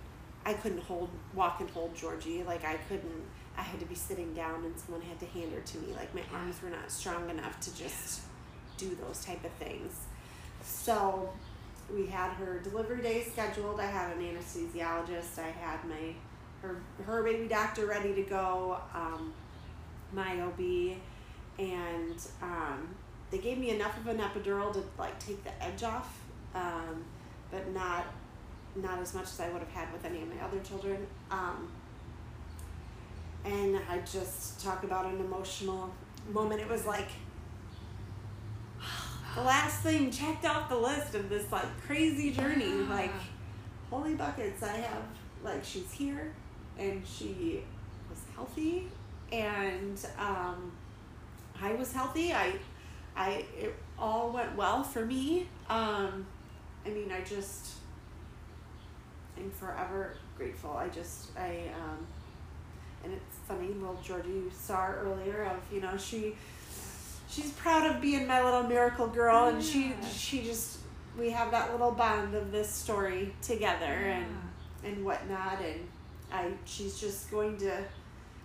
I couldn't hold walk and hold Georgie. Like I couldn't. I had to be sitting down and someone had to hand her to me. Like my arms were not strong enough to just do those type of things. So we had her delivery day scheduled. I had an anesthesiologist. I had my her her baby doctor ready to go. Um, my OB, and um, they gave me enough of an epidural to like take the edge off, um, but not not as much as I would have had with any of my other children. Um, and I just talk about an emotional moment. It was like the last thing checked off the list of this like crazy journey. Like, holy buckets! I have like she's here, and she was healthy, and um, I was healthy. I, I it all went well for me. Um, I mean, I just am forever grateful. I just I um, and it's funny, little Georgie you saw earlier of you know she she's proud of being my little miracle girl, and she she just we have that little bond of this story together yeah. and and whatnot, and I she's just going to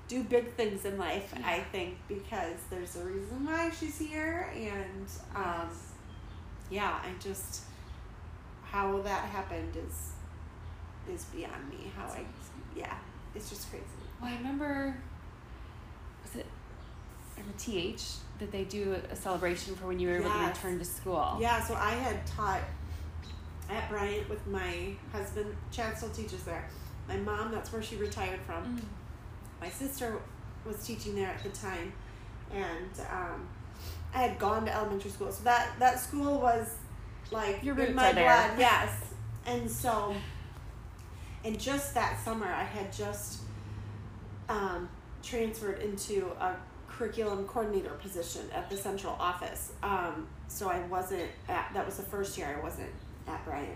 do big things in life. Yeah. I think because there's a reason why she's here, and um, yeah, I just how that happened is is beyond me. How That's I amazing. yeah, it's just crazy. Well, I remember was it in the TH that they do a celebration for when you were yes. able to return to school. Yeah, so I had taught at Bryant with my husband. Chad still teaches there. My mom, that's where she retired from. Mm my sister was teaching there at the time, and um, I had gone to elementary school, so that that school was like Your in my blood. Yes, and so, and just that summer, I had just um, transferred into a curriculum coordinator position at the central office. Um, so I wasn't at that was the first year I wasn't at Bryant,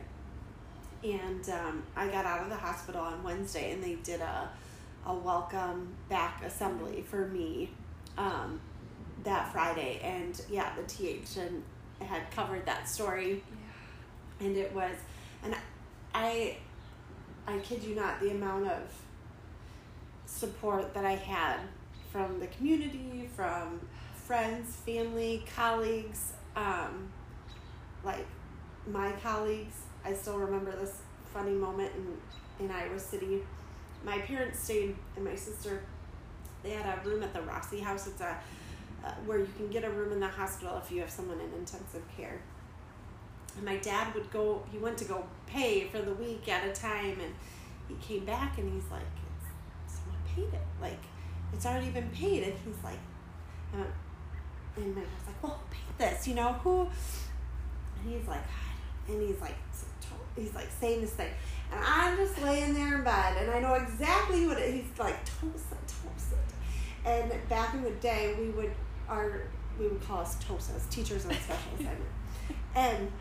and um, I got out of the hospital on Wednesday, and they did a a welcome back assembly for me um, that Friday. And yeah, the TH and had covered that story. Yeah. And it was, and I, I kid you not, the amount of support that I had from the community, from friends, family, colleagues, um, like my colleagues. I still remember this funny moment in, in Iowa City my parents stayed and my sister they had a room at the Rossi house it's a where you can get a room in the hospital if you have someone in intensive care. And my dad would go he went to go pay for the week at a time and he came back and he's like someone paid it. Like it's already been paid. And he's like uh, and I was like well who paid this? You know who? And he's like and he's like he's like saying this thing. And I'm just laying there in bed, and I know exactly what it, he's like, Tosa, Tosa. And back in the day, we would, our, we would call us Tosas, teachers on special assignment. And,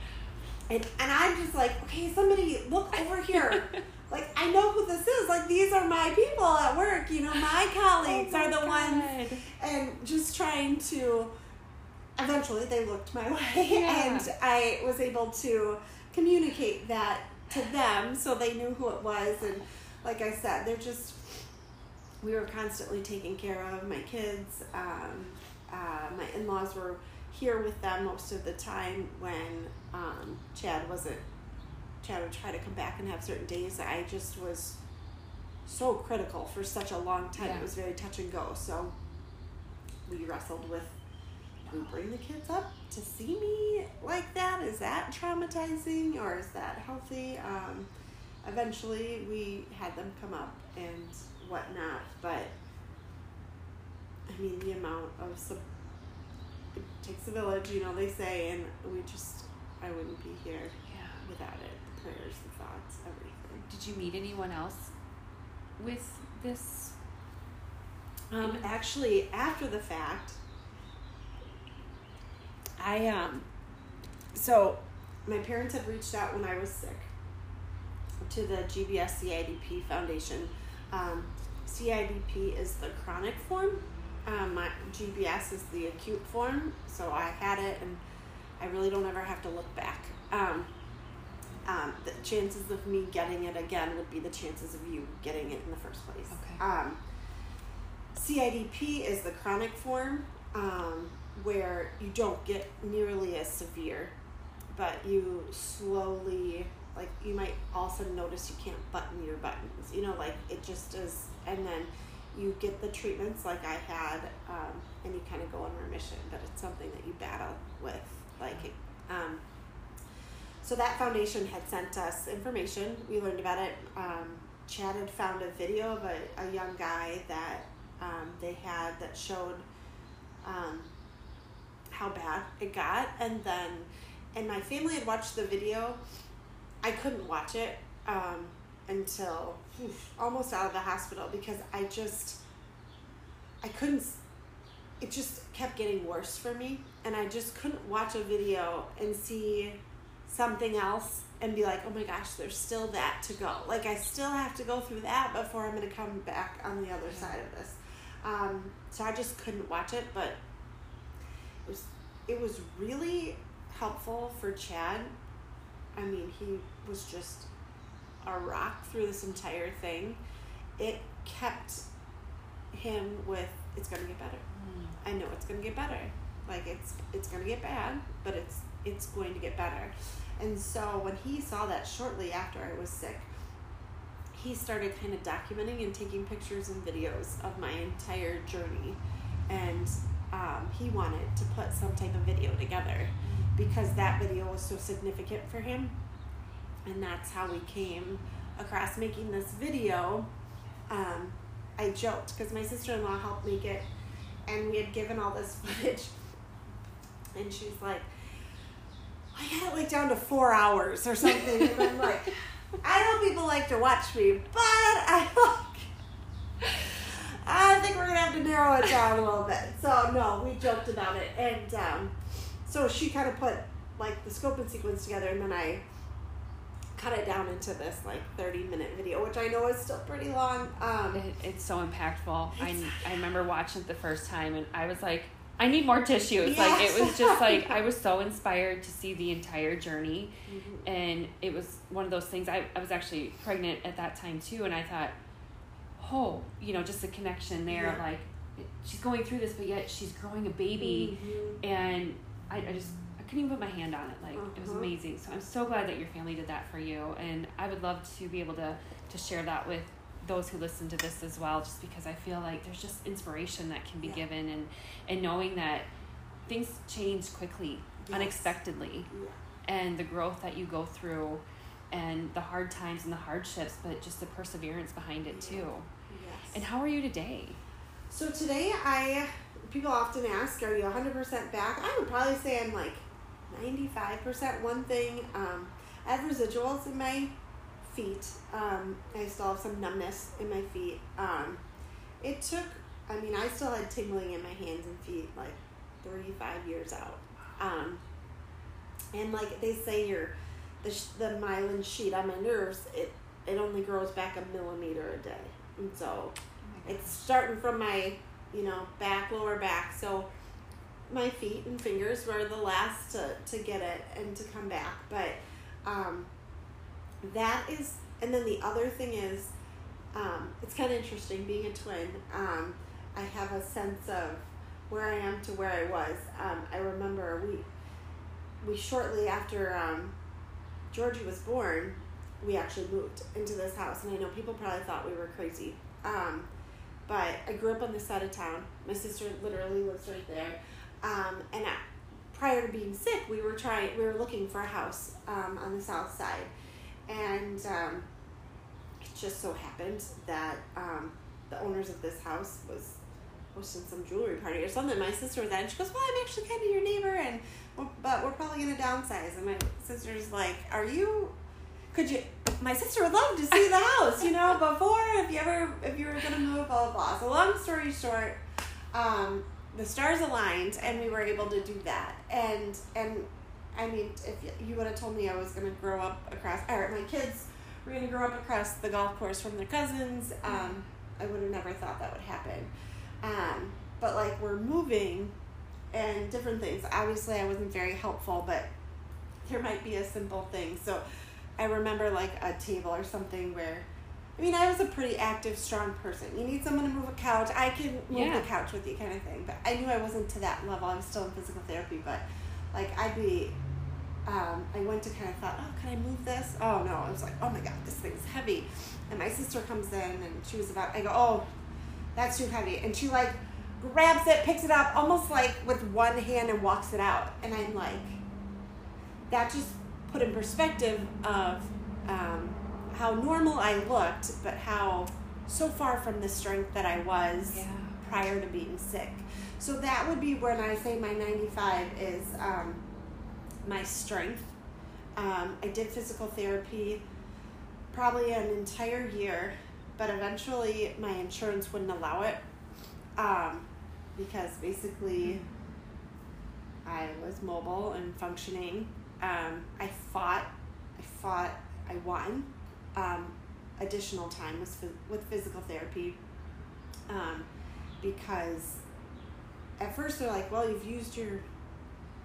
and, and I'm just like, okay, somebody look over here. like, I know who this is. Like, these are my people at work, you know, my colleagues oh my are the God. ones. And just trying to, eventually they looked my way. Yeah. And I was able to communicate that to them so they knew who it was and like i said they're just we were constantly taking care of my kids um, uh, my in-laws were here with them most of the time when um, chad wasn't chad would try to come back and have certain days i just was so critical for such a long time yeah. it was very touch and go so we wrestled with we bring the kids up to see me like that? Is that traumatizing or is that healthy? Um, eventually, we had them come up and whatnot, but I mean, the amount of sub- it takes a village, you know, they say, and we just, I wouldn't be here yeah. without it. The prayers, the thoughts, everything. Did you meet anyone else with this? Um, actually, after the fact, I um so my parents had reached out when I was sick to the GBS CIDP Foundation. Um, CIDP is the chronic form. Um, my GBS is the acute form. So I had it, and I really don't ever have to look back. Um, um, the chances of me getting it again would be the chances of you getting it in the first place. Okay. Um, CIDP is the chronic form um, where you don't get nearly as severe, but you slowly, like, you might all of a sudden notice you can't button your buttons. You know, like, it just is, and then you get the treatments like I had, um, and you kind of go in remission, but it's something that you battle with. Like, um, so that foundation had sent us information. We learned about it. Um, Chad had found a video of a, a young guy that um, they had that showed um, how bad it got. And then, and my family had watched the video. I couldn't watch it um, until almost out of the hospital because I just, I couldn't, it just kept getting worse for me. And I just couldn't watch a video and see something else and be like, oh my gosh, there's still that to go. Like, I still have to go through that before I'm going to come back on the other side of this. Um, so I just couldn't watch it, but it was, it was really helpful for Chad. I mean, he was just a rock through this entire thing. It kept him with, it's to get better. I know it's to get better. Like, it's, it's to get bad, but it's, it's going to get better. And so when he saw that shortly after I was sick, he started kind of documenting and taking pictures and videos of my entire journey. And um, he wanted to put some type of video together because that video was so significant for him. And that's how we came across making this video. Um, I joked because my sister in law helped make it, and we had given all this footage. And she's like, I got it like down to four hours or something. and I'm like, I know people like to watch me, but I like. I think we're gonna have to narrow it down a little bit. So no, we joked about it, and um, so she kind of put like the scope and sequence together, and then I cut it down into this like 30 minute video, which I know is still pretty long. Um, It, it's so impactful. I, I remember watching it the first time and I was like, I need more tissues. Like it was just like I was so inspired to see the entire journey, Mhm. and it was one of those things. I I was actually pregnant at that time too, and I thought, oh, you know, just the connection there. Yeah. Like she's going through this, but yet she's growing a baby, Mhm. and I, I just I couldn't even put my hand on it. Like it was Uh-huh. amazing. So I'm so glad that your family did that for you, and I would love to be able to to share that with those who listen to this as well just because i feel like there's just inspiration that can be Yeah. given and and knowing that things change quickly Yes. unexpectedly Yeah. and the growth that you go through and the hard times and the hardships but just the perseverance behind it too Yes. and how are you today So today, I people often ask, "Are you hundred percent back?" I would probably say I'm like ninety five percent. One thing, um, I have residuals in my feet. Um, I still have some numbness in my feet. Um, it took. I mean, I still had tingling in my hands and feet like thirty five years out. Um, and like they say, your the sh- the myelin sheet on my nerves it it only grows back a millimeter a day, and so it's starting from my you know back lower back so my feet and fingers were the last to, to get it and to come back but um, that is and then the other thing is um, it's kind of interesting being a twin um, i have a sense of where i am to where i was um, i remember we we shortly after um, georgie was born we actually moved into this house and i know people probably thought we were crazy um, but I grew up on this side of town. My sister literally lives right there. Um, and I, prior to being sick, we were trying, we were looking for a house um, on the south side, and um, it just so happened that um, the owners of this house was hosting some jewelry party or something. My sister was at, and she goes, "Well, I'm actually kind of your neighbor, and but we're probably gonna downsize." And my sister's like, "Are you?" Could you? My sister would love to see the house, you know, before if you ever if you were gonna move, blah blah blah. So long story short, um, the stars aligned and we were able to do that. And and I mean, if you- would have told me I was gonna grow up across, or my kids were gonna grow up across the golf course from their cousins, um, I would have never thought that would happen. Um, but like we're moving and different things. Obviously, I wasn't very helpful, but there might be a simple thing. So I remember like a table or something where. I mean, I was a pretty active, strong person. You need someone to move a couch. I can move Yeah. the couch with you, kind of thing. But I knew I wasn't to that level. I was still in physical therapy, but like I'd be um, I went to kind of thought, oh, can I move this? Oh no, I was like, oh my god, this thing's heavy. And my sister comes in and she was about, I go, oh, that's too heavy. And she like grabs it, picks it up, almost like with one hand and walks it out. And I'm like, that just put in perspective of um, how normal I looked, but how so far from the strength that I was Yeah. prior to being sick. So that would be when I say my 95 is um, my strength. Um, I did physical therapy probably an entire year, but eventually my insurance wouldn't allow it um, because basically I was mobile and functioning. Um, I fought, I fought, I won. Um, additional time phys- with physical therapy um, because at first they're like, well, you've used your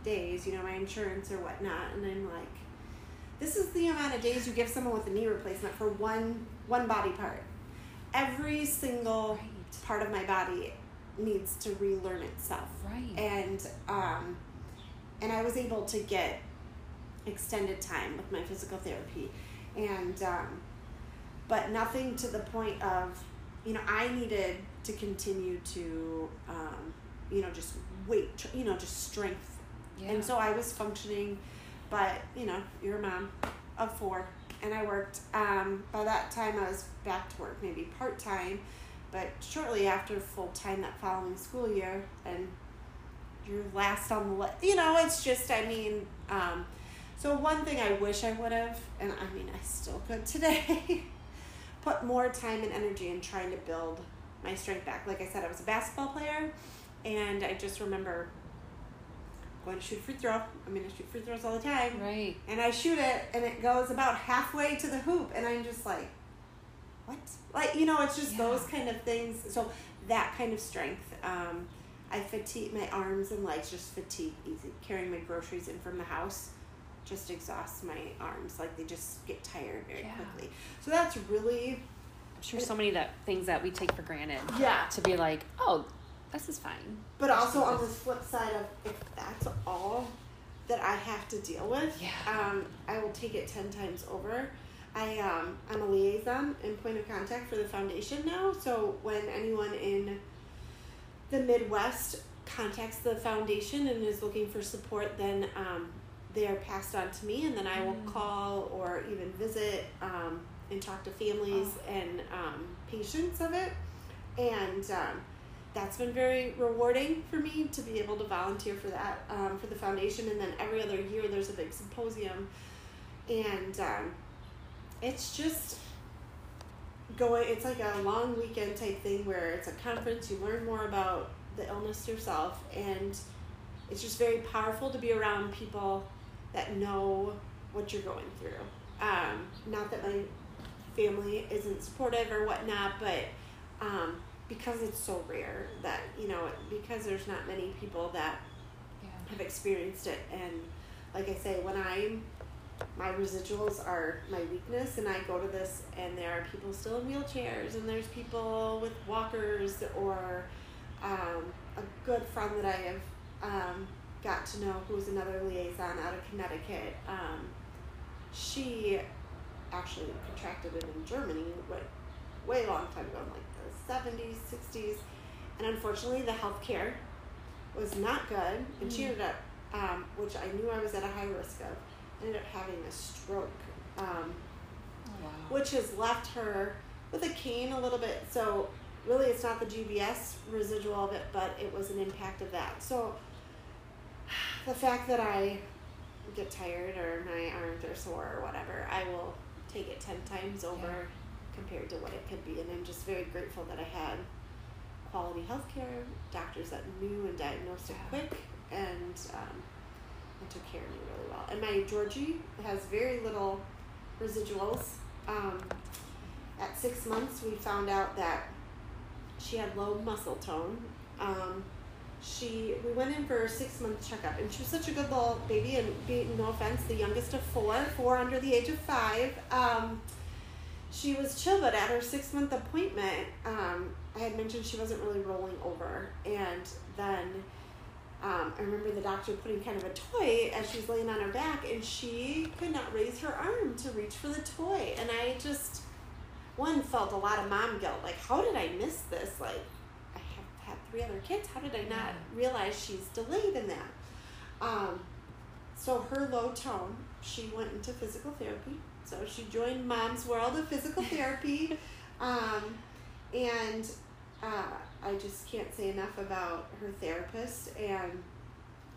days, you know, my insurance or whatnot, and I'm like, this is the amount of days you give someone with a knee replacement for one one body part. Every single Right. part of my body needs to relearn itself Right. and um, and I was able to get extended time with my physical therapy, and um, but nothing to the point of you know I needed to continue to um, you know just weight tr- you know just strength, yeah. and so I was functioning, but you know you're a mom of four, and I worked. Um, by that time I was back to work, maybe part time. But shortly after full time that following school year, and you're last on the list. You know, it's just, I mean, um, so one thing I wish I would have, and I mean, I still could today, put more time and energy in trying to build my strength back. Like I said, I was a basketball player, and I just remember going to shoot free throw. I mean, I shoot free throws all the time right. and I shoot it and it goes about halfway to the hoop and I'm just like what like you know it's just Yeah. those kind of things so that kind of strength um, I fatigue my arms and legs just fatigue easy carrying my groceries in from the house just exhausts my arms like they just get tired very Yeah. quickly so that's really I'm sure so many that things that we take for granted yeah to be like, oh, this is fine. but also on the flip side of if that's all that I have to deal with Yeah. um, I will take it 10 times over. I, um, I'm a liaison and point of contact for the foundation now. So when anyone in the Midwest contacts the foundation and is looking for support, then um, they are passed on to me, and then I will Mm. call or even visit um, and talk to families and um, patients of it. And um, that's been very rewarding for me to be able to volunteer for that um, for the foundation. And then every other year there's a big symposium, and um, it's just going. It's like a long weekend type thing where it's a conference. You learn more about the illness yourself, and it's just very powerful to be around people that know what you're going through. Um, not that my family isn't supportive or whatnot, but um, because it's so rare that you know because there's not many people that Yeah. have experienced it and like i say when i'm my residuals are my weakness and i go to this and there are people still in wheelchairs and there's people with walkers or um, a good friend that i have um, got to know who's another liaison out of connecticut um, she actually contracted it in germany but way long time ago in like the 70s 60s and unfortunately the healthcare was not good and she Mm. ended up um, which i knew i was at a high risk of ended up having a stroke um, Oh, wow. which has left her with a cane a little bit so really it's not the gbs residual of it but it was an impact of that so the fact that i get tired or my arms are sore or whatever i will take it 10 times over Yeah. compared to what it could be and i'm just very grateful that i had quality health care doctors that knew and diagnosed it quick and um, and took care of me really well and my georgie has very little residuals um, at six months we found out that she had low muscle tone. Um, she we went in for a six month checkup, and she was such a good little baby. And be, no offense, the youngest of four, four under the age of five. Um, she was chill, but at her six month appointment, um, I had mentioned she wasn't really rolling over, and then. Um, I remember the doctor putting kind of a toy as she's laying on her back, and she could not raise her arm to reach for the toy. And I just, one, felt a lot of mom guilt. Like, how did I miss this? Like, had three other kids. How did I not realize she's delayed in that? Um, so her low tone, she went into physical therapy. So she joined Mom's World of Physical Therapy. um, and uh, I just can't say enough about her therapist. And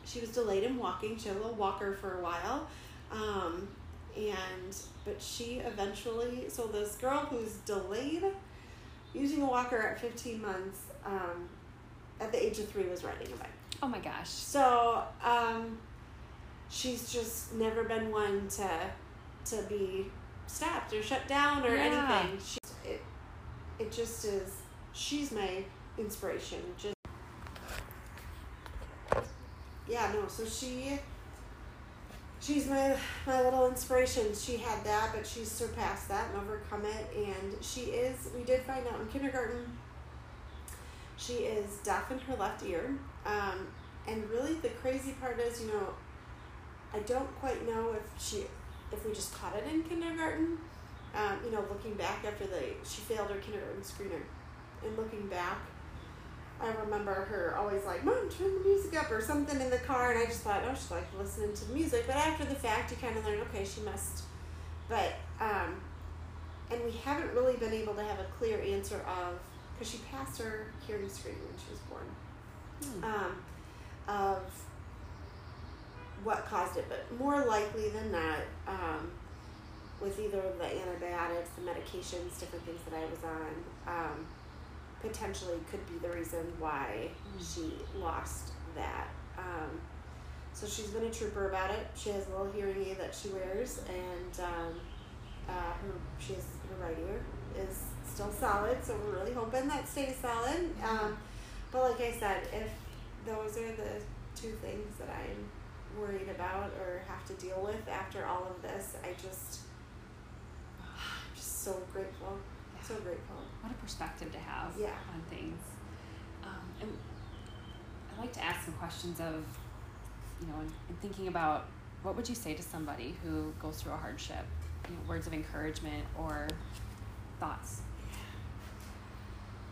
she was delayed in walking. She had a little walker for a while. Um, and, but she eventually, so this girl who's delayed using a walker at 15 months, um, at the age of three, was riding a bike. Oh my gosh. So, um, she's just never been one to to be stopped or shut down or Yeah. anything. She, it, it just is. She's my inspiration. Just yeah, no. So she she's my my little inspiration. She had that, but she's surpassed that and overcome it. And she is. We did find out in kindergarten. She is deaf in her left ear. Um, and really, the crazy part is, you know, I don't quite know if she, if we just caught it in kindergarten. Um, you know, looking back after the she failed her kindergarten screener, and looking back, I remember her always like, "Mom, turn the music up" or something in the car, and I just thought, "Oh, she's like listening to the music." But after the fact, you kind of learn, okay, she must. But um, and we haven't really been able to have a clear answer of because she passed her hearing screening when she was born Hmm. um, of what caused it, but more likely than not, um, with either the antibiotics, the medications, different things that I was on, um, potentially could be the reason why Mm. she lost that. Um, so she's been a trooper about it. She has a little hearing aid that she wears, and um, uh, her she has her right ear is still solid. So we're really hoping that stays solid. Um, but like I said, if those are the two things that I'm worried about or have to deal with after all of this, I just I'm just so grateful. So grateful. What a perspective to have Yeah. on things. Um, and I'd like to ask some questions of, you know, in thinking about what would you say to somebody who goes through a hardship? You know, words of encouragement or thoughts.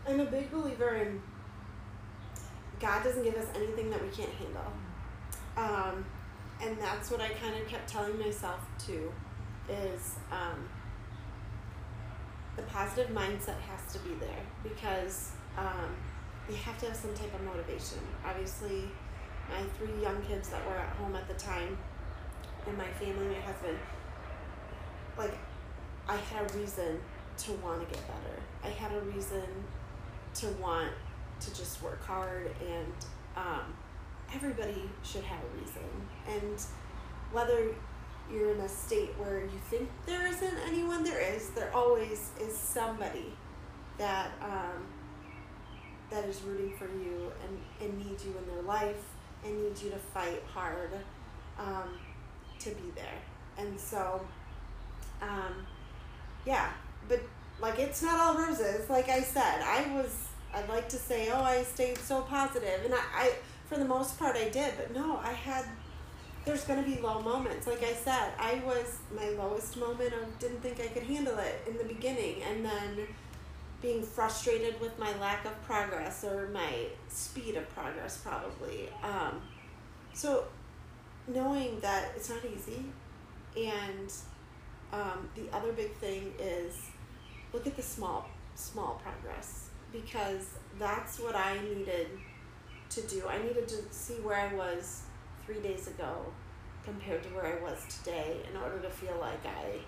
I'm a big believer in God doesn't give us anything that we can't handle. Um, and that's what I kind of kept telling myself too is um, the positive mindset has to be there because um, you have to have some type of motivation. Obviously, my three young kids that were at home at the time, and my family, my husband, like, I had a reason to want to get better. I had a reason to want to just work hard, and um, everybody should have a reason. And whether you're in a state where you think there isn't anyone, there is. There always is somebody that um, that is rooting for you and, and needs you in their life and needs you to fight hard um, to be there. And so, um, yeah, but like it's not all roses. Like I said, I was. I'd like to say, oh, I stayed so positive, and I, I for the most part, I did. But no, I had. There's to be low moments. Like I said, I was my lowest moment I didn't think I could handle it in the beginning, and then being frustrated with my lack of progress or my speed of progress, probably. Um, so knowing that it's not easy, and um, the other big thing is look at the small small progress because that's what I needed to do. I needed to see where I was three days ago compared to where I was today in order to feel like I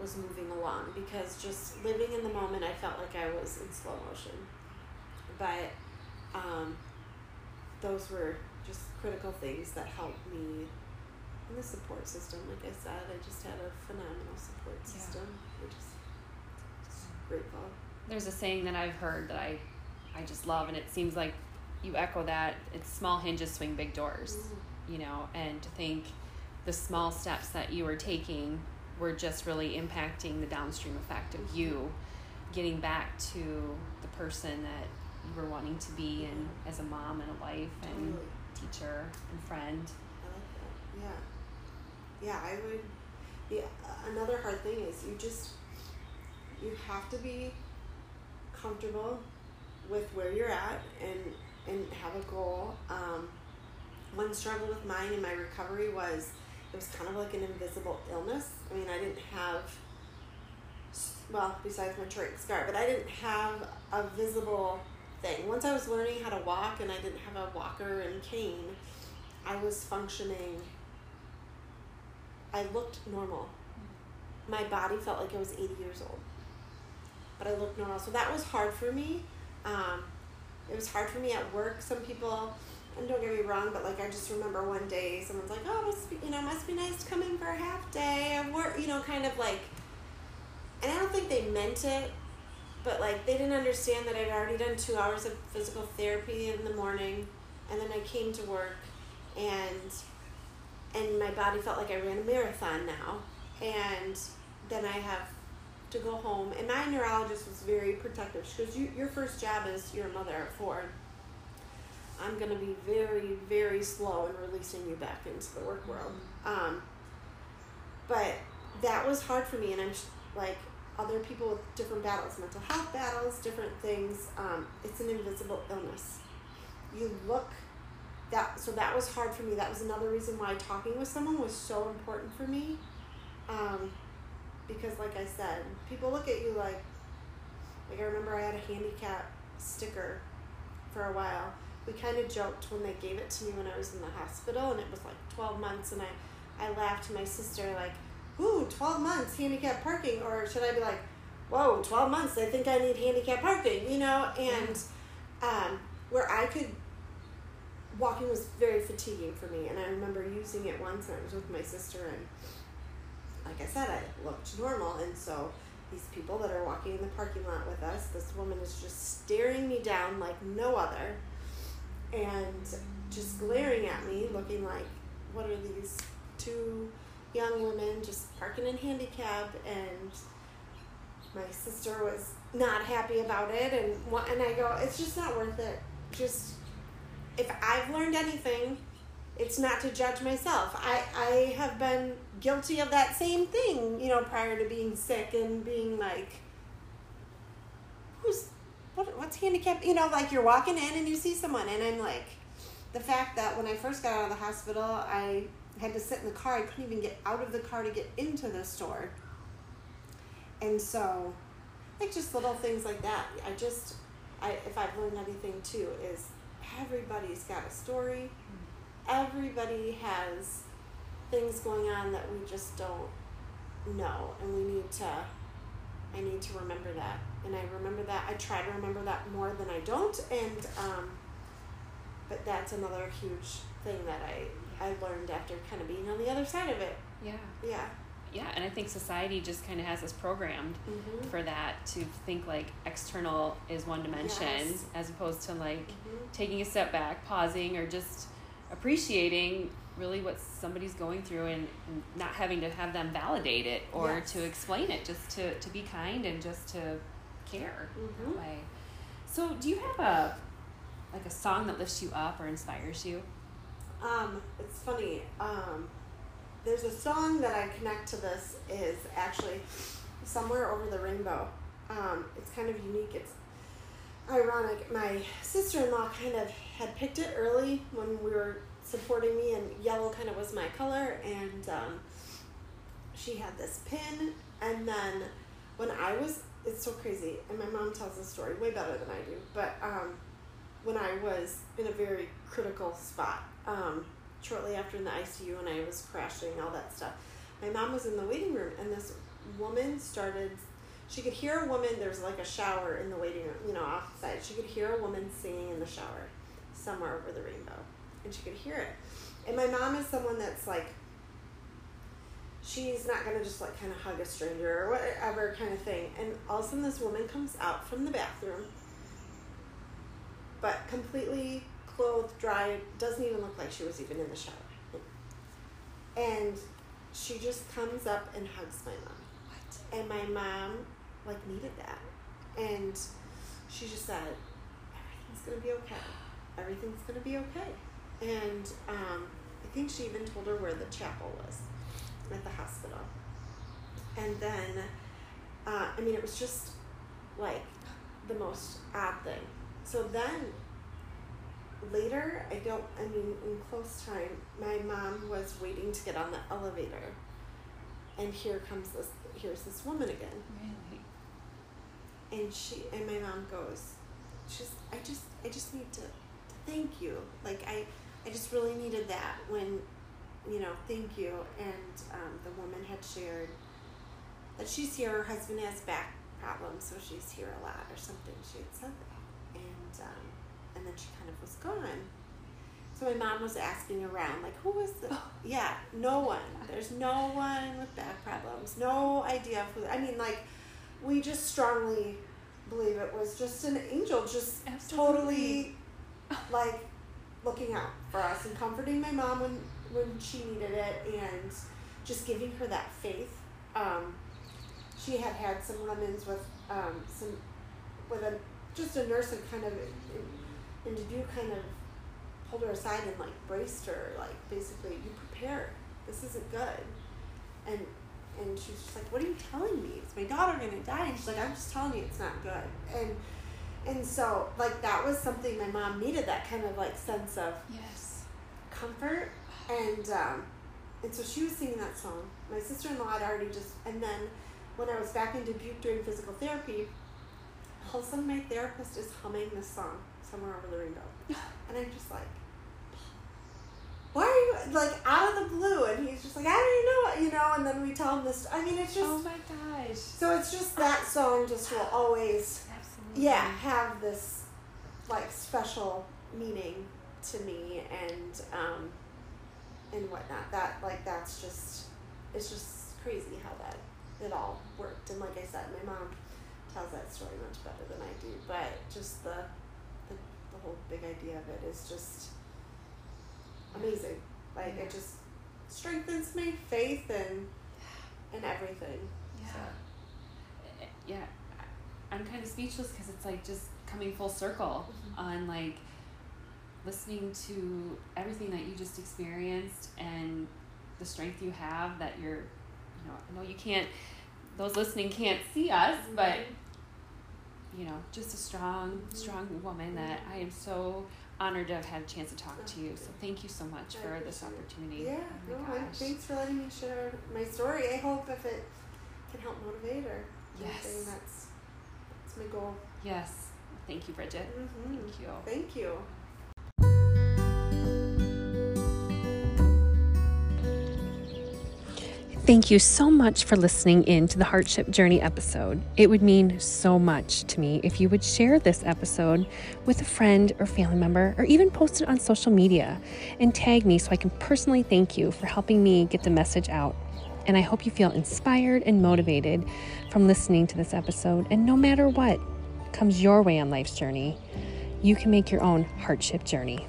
was moving along because just living in the moment I felt like I was in slow motion. But um, those were just critical things that helped me in the support system. Like I said, I just had a phenomenal support system. We're just, just grateful. There's a saying that I've heard that I I just love, and it seems like you echo that. It's small hinges swing big doors, Mm. you know, and to think the small steps that you were taking were just really impacting the downstream effect of you getting back to the person that you were wanting to be and as a mom and a wife and Totally. teacher and friend. I like that. Yeah. Yeah, I would. Yeah, another hard thing is you just you have to be comfortable with where you're at and and have a goal. Um, one struggle with mine in my recovery was it was kind of like an invisible illness. I mean, I didn't have well, besides my trach scar, but I didn't have a visible thing. Once I was learning how to walk and I didn't have a walker and cane, I was functioning. I looked normal. My body felt like I was 80 years old, but I looked normal. So that was hard for me. Um, it was hard for me at work. Some people, and don't get me wrong, but like I just remember one day someone's like, "Oh, must be, you know, must be nice to come in for a half day of work," you know, kind of like. And I don't think they meant it, but like they didn't understand that I'd already done two hours of physical therapy in the morning, and then I came to work, and and my body felt like I ran a marathon now, and then I have to go home. And my neurologist was very protective. She goes, you, "Your first job is you're a mother of four. I'm gonna be very, very slow in releasing you back into the work world." Um, but that was hard for me, and I'm sh- like other people with different battles, mental health battles, different things. Um, it's an invisible illness. You look that so that was hard for me. That was another reason why talking with someone was so important for me. Um, because like I said, people look at you like like I remember I had a handicap sticker for a while. We kind of joked when they gave it to me when I was in the hospital and it was like 12 months and I I laughed to my sister like, "Ooh, 12 months handicap parking," or should I be like, "Whoa, 12 months! I think I need handicap parking," you know? And um, where I could walking was very fatiguing for me, and I remember using it once, and I was with my sister, and like I said, I looked normal, and so these people that are walking in the parking lot with us, this woman is just staring me down like no other, and just glaring at me, looking like, what are these two young women just parking in handicap, and my sister was not happy about it, and and I go, it's just not worth it. Just if I've learned anything, it's not to judge myself. I, I have been guilty of that same thing, you know, prior to being sick and being like, who's, what, what's handicapped? You know, like you're walking in and you see someone, and I'm like, the fact that when I first got out of the hospital, I had to sit in the car. I couldn't even get out of the car to get into the store. And so, like just little things like that. I just, I if I've learned anything too is everybody's got a story. Everybody has things going on that we just don't know, and we need to. I need to remember that, and I remember that. I try to remember that more than I don't, and um, but that's another huge thing that I I learned after kind of being on the other side of it. Yeah. Yeah. Yeah, and I think society just kind of has us programmed Mm-hmm. for that to think like external is one dimension Yes. as opposed to like Mm-hmm. taking a step back, pausing, or just appreciating really what somebody's going through and, and not having to have them validate it or Yes. to explain it, just to, to be kind and just to care Mhm. that way. So, do you have a like a song that lifts you up or inspires you? Um, it's funny. Um, there's a song that I connect to this is actually somewhere over the rainbow. Um, it's kind of unique. It's ironic. My sister-in-law kind of had picked it early when we were supporting me, and yellow kind of was my color. And um, she had this pin, and then when I was, it's so crazy. And my mom tells the story way better than I do, but. Um, when I was in a very critical spot, um, shortly after in the ICU and I was crashing, all that stuff. My mom was in the waiting room, and this woman started. She could hear a woman. there's like a shower in the waiting room, you know, outside. She could hear a woman singing in the shower, somewhere over the rainbow, and she could hear it. And my mom is someone that's like. She's not gonna just like kind of hug a stranger or whatever kind of thing. And all of a sudden, this woman comes out from the bathroom but completely clothed, dry. Doesn't even look like she was even in the shower. And she just comes up and hugs my mom. What? And my mom like needed that, and she just said, "Everything's gonna be okay. Everything's gonna be okay." And um, I think she even told her where the chapel was at the hospital. And then, uh, I mean, it was just like the most odd thing. So then later, I don't, I mean, in close time, my mom was waiting to get on the elevator. And here comes this, here's this woman again. Really? And she, and my mom goes, just, I just, I just need to, to thank you. Like, I, I just really needed that when, you know, thank you. And um, the woman had shared that she's here, her husband has back problems, so she's here a lot or something. She had said that. And, then she kind of was gone. So my mom was asking around, like, who was the? Yeah, no one. There's no one with back problems. No idea of who. I mean, like, we just strongly believe it was just an angel, just Absolutely. totally, like, looking out for us and comforting my mom when when she needed it, and just giving her that faith. Um, she had had some run-ins with um, some with a just a nurse and kind of in Dubuque kind of pulled her aside and like braced her, like basically, you prepare. This isn't good. And and she was just like, What are you telling me? Is my daughter gonna die? And she's like, I'm just telling you it's not good. And and so like that was something my mom needed, that kind of like sense of Yes. comfort and um and so she was singing that song. My sister in law had already just and then when I was back in Dubuque doing physical therapy, all of a sudden my therapist is humming this song somewhere over the rainbow. And I'm just like, why are you like out of the blue? And he's just like, I don't even know what you know. And then we tell him this. I mean, it's just Oh my gosh. so it's just that song just will always Absolutely. yeah have this like special meaning to me and um and whatnot. That like that's just it's just crazy how that it all worked. And like I said, my mom tells that story much better than I do. But just the whole big idea of it is just amazing. Like Yeah. it just strengthens my faith and and everything. Yeah. So. Yeah. I'm kind of speechless because it's like just coming full circle Mhm. on like listening to everything that you just experienced and the strength you have that you're, you know, I know you can't, those listening can't see us, but you know, just a strong, strong woman that I am so honored to have had a chance to talk to you. So thank you so much for this opportunity. Yeah, oh no, thanks for letting me share my story. I hope if it can help motivate or Yes. that's that's my goal. Yes. Thank you, Bridget. Mm-hmm. Thank you. Thank you. Thank you so much for listening in to the Hardship Journey episode. It would mean so much to me if you would share this episode with a friend or family member, or even post it on social media and tag me so I can personally thank you for helping me get the message out. And I hope you feel inspired and motivated from listening to this episode. And no matter what comes your way on life's journey, you can make your own hardship journey.